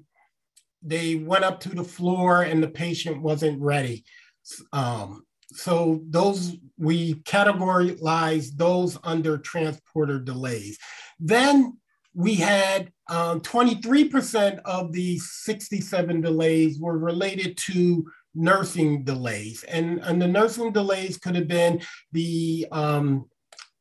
they went up to the floor and the patient wasn't ready. Um, so those we categorize those under transporter delays. Then we had um, 23% of the 67 delays were related to nursing delays. And, and the nursing delays could have been the um,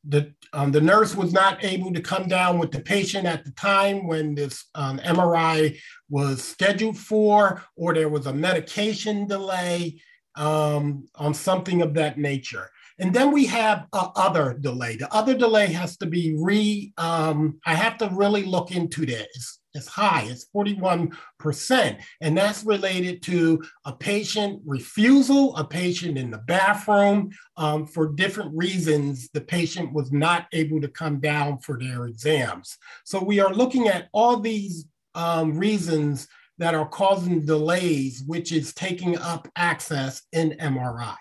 the um, the nurse was not able to come down with the patient at the time when this um, MRI was scheduled for, or there was a medication delay um, on something of that nature. And then we have a other delay. The other delay has to be re, um, I have to really look into this. It's high, it's 41%. And that's related to a patient refusal, a patient in the bathroom. Um, for different reasons, the patient was not able to come down for their exams. So we are looking at all these um, reasons that are causing delays, which is taking up access in MRI.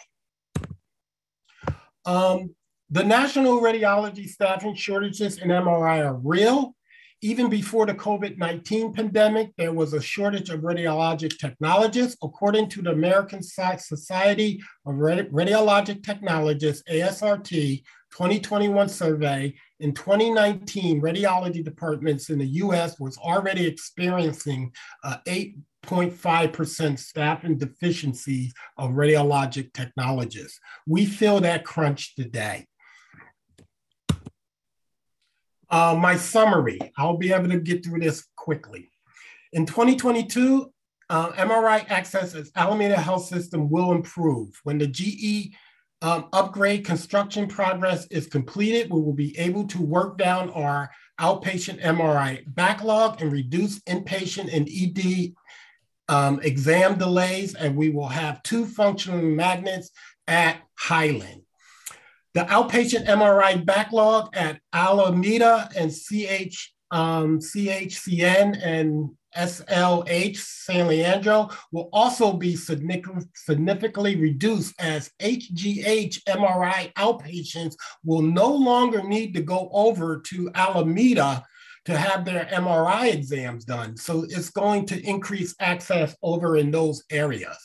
Um, the national radiology staffing shortages in MRI are real. Even before the COVID 19 pandemic, there was a shortage of radiologic technologists. According to the American Society of Radiologic Technologists, ASRT 2021 survey, in 2019, radiology departments in the US was already experiencing uh, 8.5% staffing deficiencies of radiologic technologists. We feel that crunch today. Uh, my summary, I'll be able to get through this quickly. In 2022, uh, MRI access at Alameda Health System will improve. When the GE um, upgrade construction progress is completed, we will be able to work down our outpatient MRI backlog and reduce inpatient and ED um, exam delays, and we will have two functional magnets at Highland. The outpatient MRI backlog at Alameda and CH, um, CHCN and SLH San Leandro will also be significantly reduced as HGH MRI outpatients will no longer need to go over to Alameda to have their MRI exams done. So it's going to increase access over in those areas.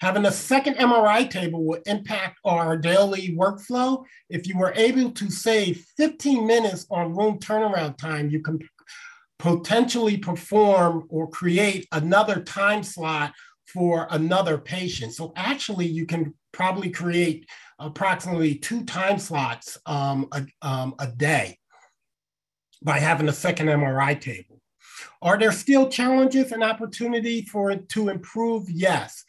Having a second MRI table will impact our daily workflow. If you were able to save 15 minutes on room turnaround time, you can potentially perform or create another time slot for another patient. So actually you can probably create approximately two time slots um, a, um, a day by having a second MRI table. Are there still challenges and opportunity for it to improve? Yes.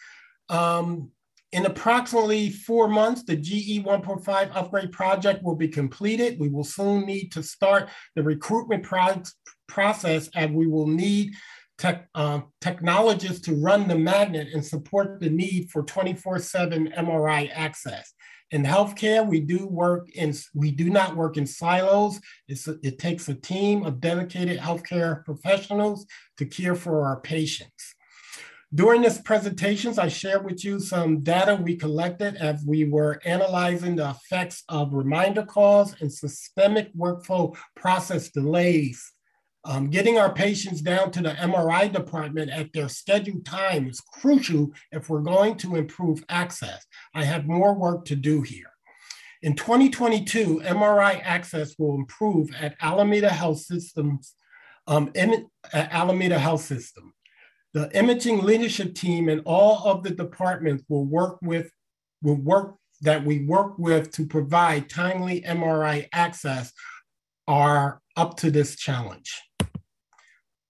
Um, in approximately four months, the GE 1.5 upgrade project will be completed. We will soon need to start the recruitment pro process and we will need tech, uh, technologists to run the magnet and support the need for 24-7 MRI access. In healthcare, we do work in, we do not work in silos. It's it takes a team of dedicated healthcare professionals to care for our patients. During this presentations, I shared with you some data we collected as we were analyzing the effects of reminder calls and systemic workflow process delays um, getting our patients down to the MRI department at their scheduled time is crucial if we're going to improve access. I have more work to do here. In 2022, MRI access will improve at Alameda Health Systems, um, Alameda Health System. The imaging leadership team and all of the departments will work with, will work that we work with to provide timely MRI access are up to this challenge.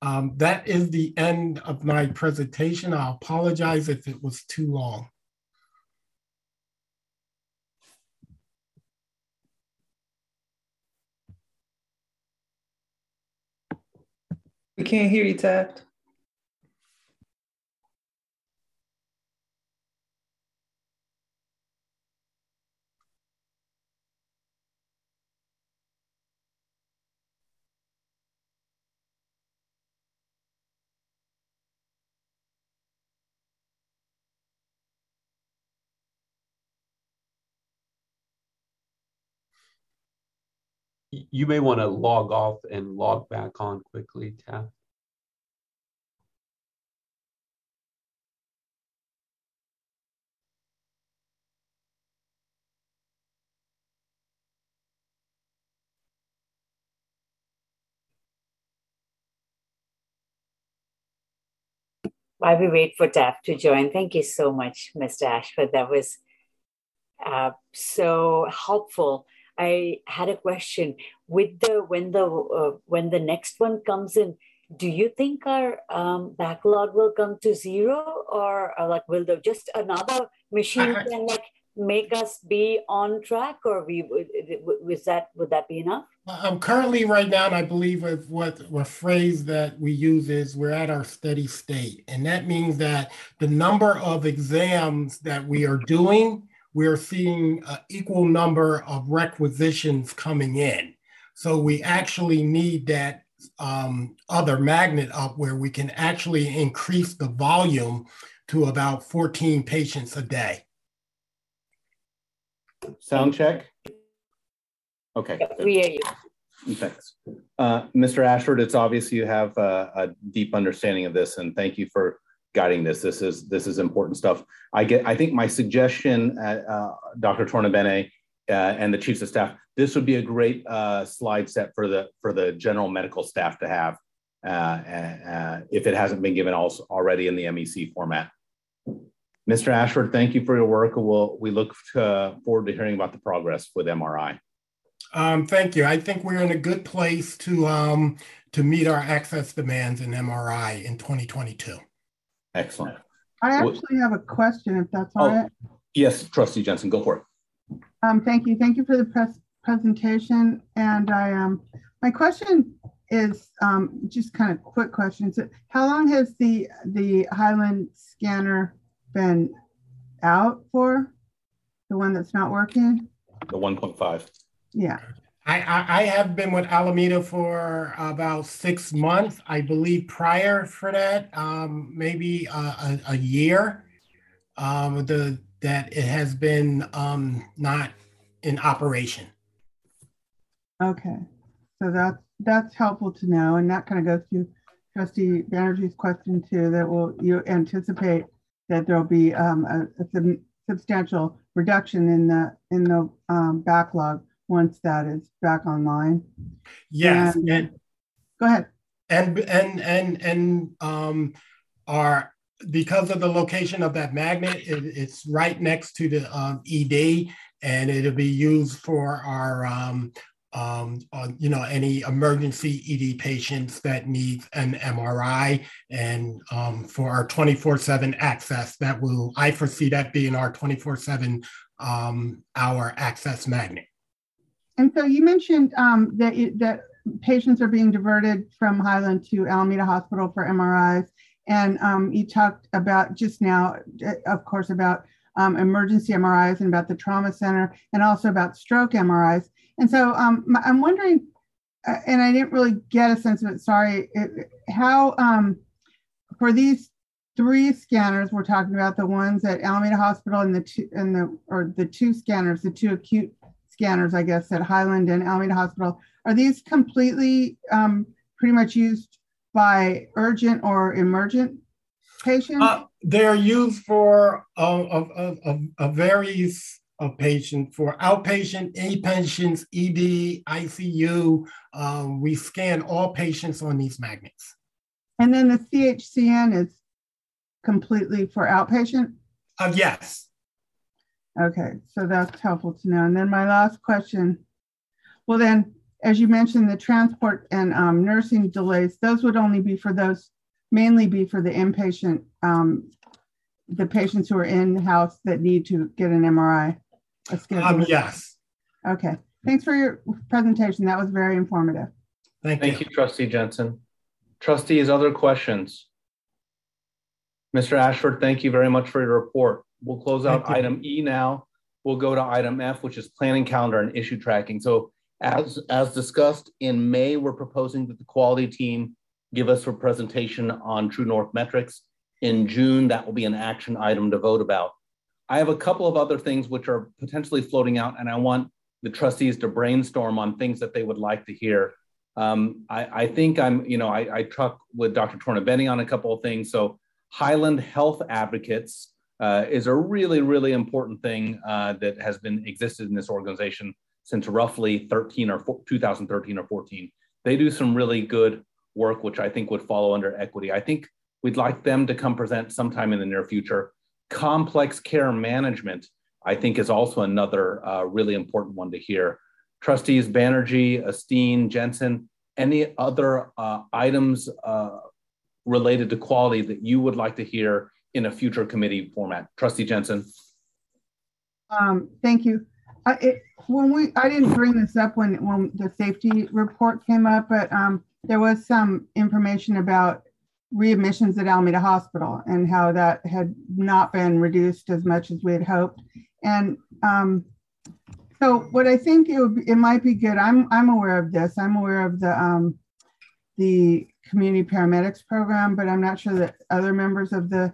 Um, that is the end of my presentation. I apologize if it was too long.
We can't hear you, Taft.
You may want to log off and log back on quickly, Taft.
While we wait for Taft to join, thank you so much, Mr. Ashford. That was uh, so helpful. I had a question with the when the uh, when the next one comes in. Do you think our um, backlog will come to zero, or, or like will there just another machine
I-
can like make us be on track, or we would was that would that be enough?
Um, currently, right now, and I believe with what a phrase that we use is we're at our steady state. And that means that the number of exams that we are doing, we're seeing an equal number of requisitions coming in. So we actually need that um, other magnet up where we can actually increase the volume to about 14 patients a day.
Sound check? Okay. good.
We hear you.
Thanks. Uh, Mr. Ashford, it's obvious you have uh, a deep understanding of this, and thank you for guiding this. This is this is important stuff. I get. I think my suggestion, uh, uh, Dr. Tornabene uh, and the chiefs of staff, this would be a great uh, slide set for the for the general medical staff to have, uh, uh, if it hasn't been given also already in the MEC format. Mr. Ashford, thank you for your work. We'll, we look to, forward to hearing about the progress with MRI.
Um, thank you. I think we're in a good place to um, to meet our access demands in MRI in 2022.
Excellent.
I actually have a question, if that's all
Oh.
right.
Yes, Trustee Jensen, go for it.
Um, thank you. Thank you for the pres- presentation. And I, um, my question is, um, just kind of quick questions. How long has the, the Highland scanner been out for? The one that's not working?
The 1.5.
Yeah.
I, I, have been with Alameda for about six months. I believe prior for that, um, maybe a, a, a year. Um, the that it has been um, not in operation.
Okay. So that's, that's helpful to know. And that kind of goes to trustee Banerjee's question too, that will, you anticipate that there'll be, um, a, a sub- substantial reduction in the, in the, um, backlog once that is back online.
Yes,
And-
and
Go ahead.
and and and and um, our because of the location of that magnet, it, it's right next to the um, ED, and it'll be used for our um, um, uh, you know any emergency ED patients that need an MRI, and um, for our 24/7 access. That will I foresee that being our 24/7 um, hour access magnet.
And so you mentioned um, that, it- that patients are being diverted from Highland to Alameda Hospital for MRIs. And um, you talked about just now, uh, of course, about um, emergency MRIs and about the trauma center and also about stroke MRIs. And so um, I'm wondering, uh, and I didn't really get a sense of it, sorry, it, how um, for these three scanners we're talking about, the ones at Alameda Hospital and the two, and the, or the two scanners, the two acute scanners, I guess, at Highland and Alameda Hospital. Are these completely um, pretty much used by urgent or emergent patients?
Uh, they're used for a, a, a, a, various of patient for outpatient, inpatients, ED, ICU. Um, we scan all patients on these magnets.
and then the CHCN is completely for outpatient?
Uh, yes.
Okay, so that's helpful to know. And then my last question, well then, as you mentioned, the transport and um, nursing delays, those would only be for those, mainly be for the inpatient, um, the patients who are in-house that need to get an MRI. a
Um, yes.
Okay, thanks for your presentation. That was very informative.
Thank, you.
Thank you, Trustee Jensen. Trustees, other questions? Mr. Ashford, thank you very much for your report. We'll close out item E now. We'll go to item F, which is planning calendar and issue tracking. So as, as discussed in May, we're proposing that the quality team give us a presentation on True North metrics. In June, that will be an action item to vote about. I have a couple of other things which are potentially floating out, and I want the trustees to brainstorm on things that they would like to hear. Um, I, I think I'm, you know, I, I truck with Dr. Tornabene on a couple of things. So Highland Health Advocates uh, is a really, really important thing uh, that has been existed in this organization since roughly 13 or 2013 or 14. They do some really good work, which I think would follow under equity. I think we'd like them to come present sometime in the near future. Complex care management, I think, is also another uh, really important one to hear. Trustees Banerjee, Esteen, Jensen, any other uh, items uh, related to quality that you would like to hear in a future committee format? Trustee Jensen.
Um, thank you. I, it, when we, I didn't bring this up when when the safety report came up, but um, there was some information about readmissions at Alameda Hospital and how that had not been reduced as much as we had hoped. And um, so, what I think it would it might be good. I'm I'm aware of this. I'm aware of the um, the community paramedics program, but I'm not sure that other members of the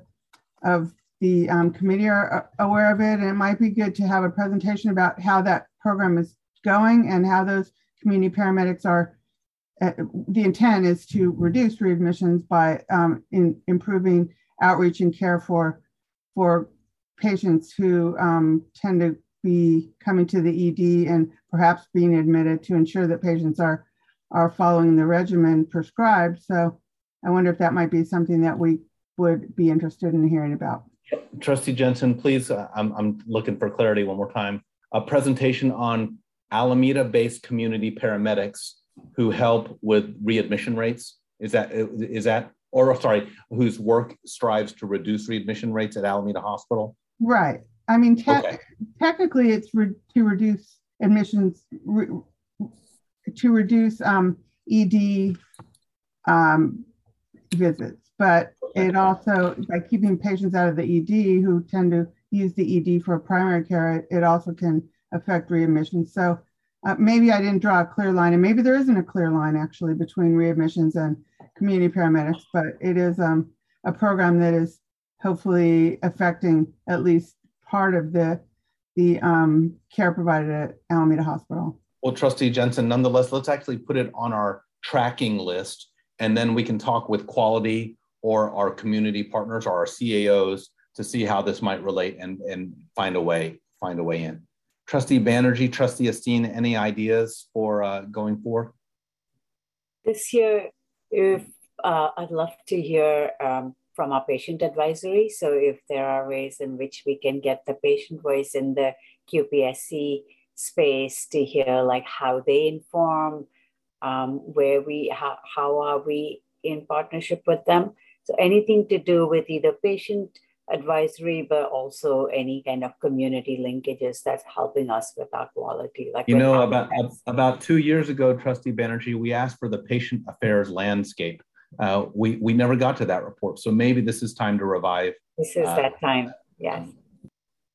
of the um, committee are aware of it. And it might be good to have a presentation about how that program is going and how those community paramedics are. Uh, the intent is to reduce readmissions by um, in, improving outreach and care for for patients who um, tend to be coming to the ED and perhaps being admitted to ensure that patients are are following the regimen prescribed. So I wonder if that might be something that we would be interested in hearing about.
Trustee Jensen, please, uh, I'm, I'm looking for clarity one more time. A presentation on Alameda-based community paramedics who help with readmission rates. Is that, is that, or sorry, whose work strives to reduce readmission rates at Alameda Hospital?
Right. I mean, te okay. technically, it's re to reduce admissions, re to reduce um, ED um, visits, but it also, by keeping patients out of the ED who tend to use the ED for primary care, it also can affect readmissions. So uh, maybe I didn't draw a clear line, and maybe there isn't a clear line actually between readmissions and community paramedics, but it is um, a program that is hopefully affecting at least part of the the um, care provided at Alameda Hospital.
Well, Trustee Jensen, nonetheless, let's actually put it on our tracking list, and then we can talk with quality or our community partners or our CAOs to see how this might relate and, and find a way find a way in. Trustee Banerjee, Trustee Esteen, any ideas for uh, going forward?
This year, if uh, I'd love to hear um, from our patient advisory. So if there are ways in which we can get the patient voice in the QPSC space to hear like how they inform, um, where we how, how are we in partnership with them so anything to do with either patient advisory, but also any kind of community linkages that's helping us with our quality.
Like you know, about about two years ago, Trustee Banerjee, we asked for the patient affairs landscape. Uh, we we never got to that report, so maybe this is time to revive.
This is uh, that time. Yes.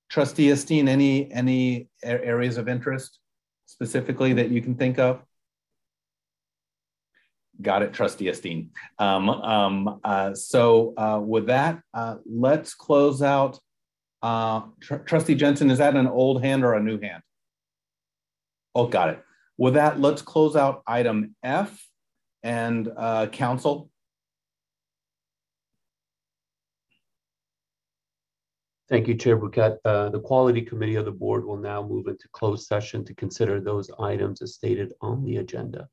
Trustee Esteen, any any areas of interest specifically that you can think of? Got it, Trustee Esteen. Um, um, uh, so uh, with that, uh, let's close out. Uh, Tr Trustee Jensen, is that an old hand or a new hand? Oh, got it. With that, let's close out item F and uh, counsel.
Thank you, Chair Bhuket. Uh, the Quality Committee of the Board will now move into closed session to consider those items as stated on the agenda.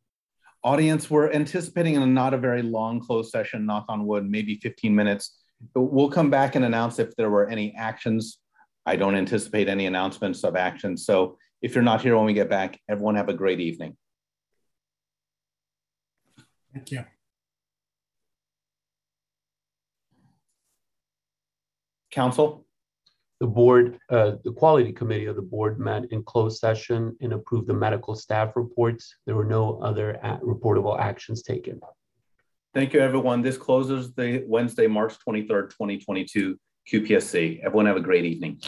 Audience, we're anticipating a not a very long closed session, knock on wood, maybe 15 minutes. We'll come back and announce if there were any actions. I don't anticipate any announcements of actions. So if you're not here when we get back, everyone have a great evening.
Thank you.
Counsel?
The board, uh, the quality committee of the board met in closed session and approved the medical staff reports. There were no other reportable actions taken.
Thank you, everyone. This closes the Wednesday, March 23rd, 2022 QPSC. Everyone have a great evening.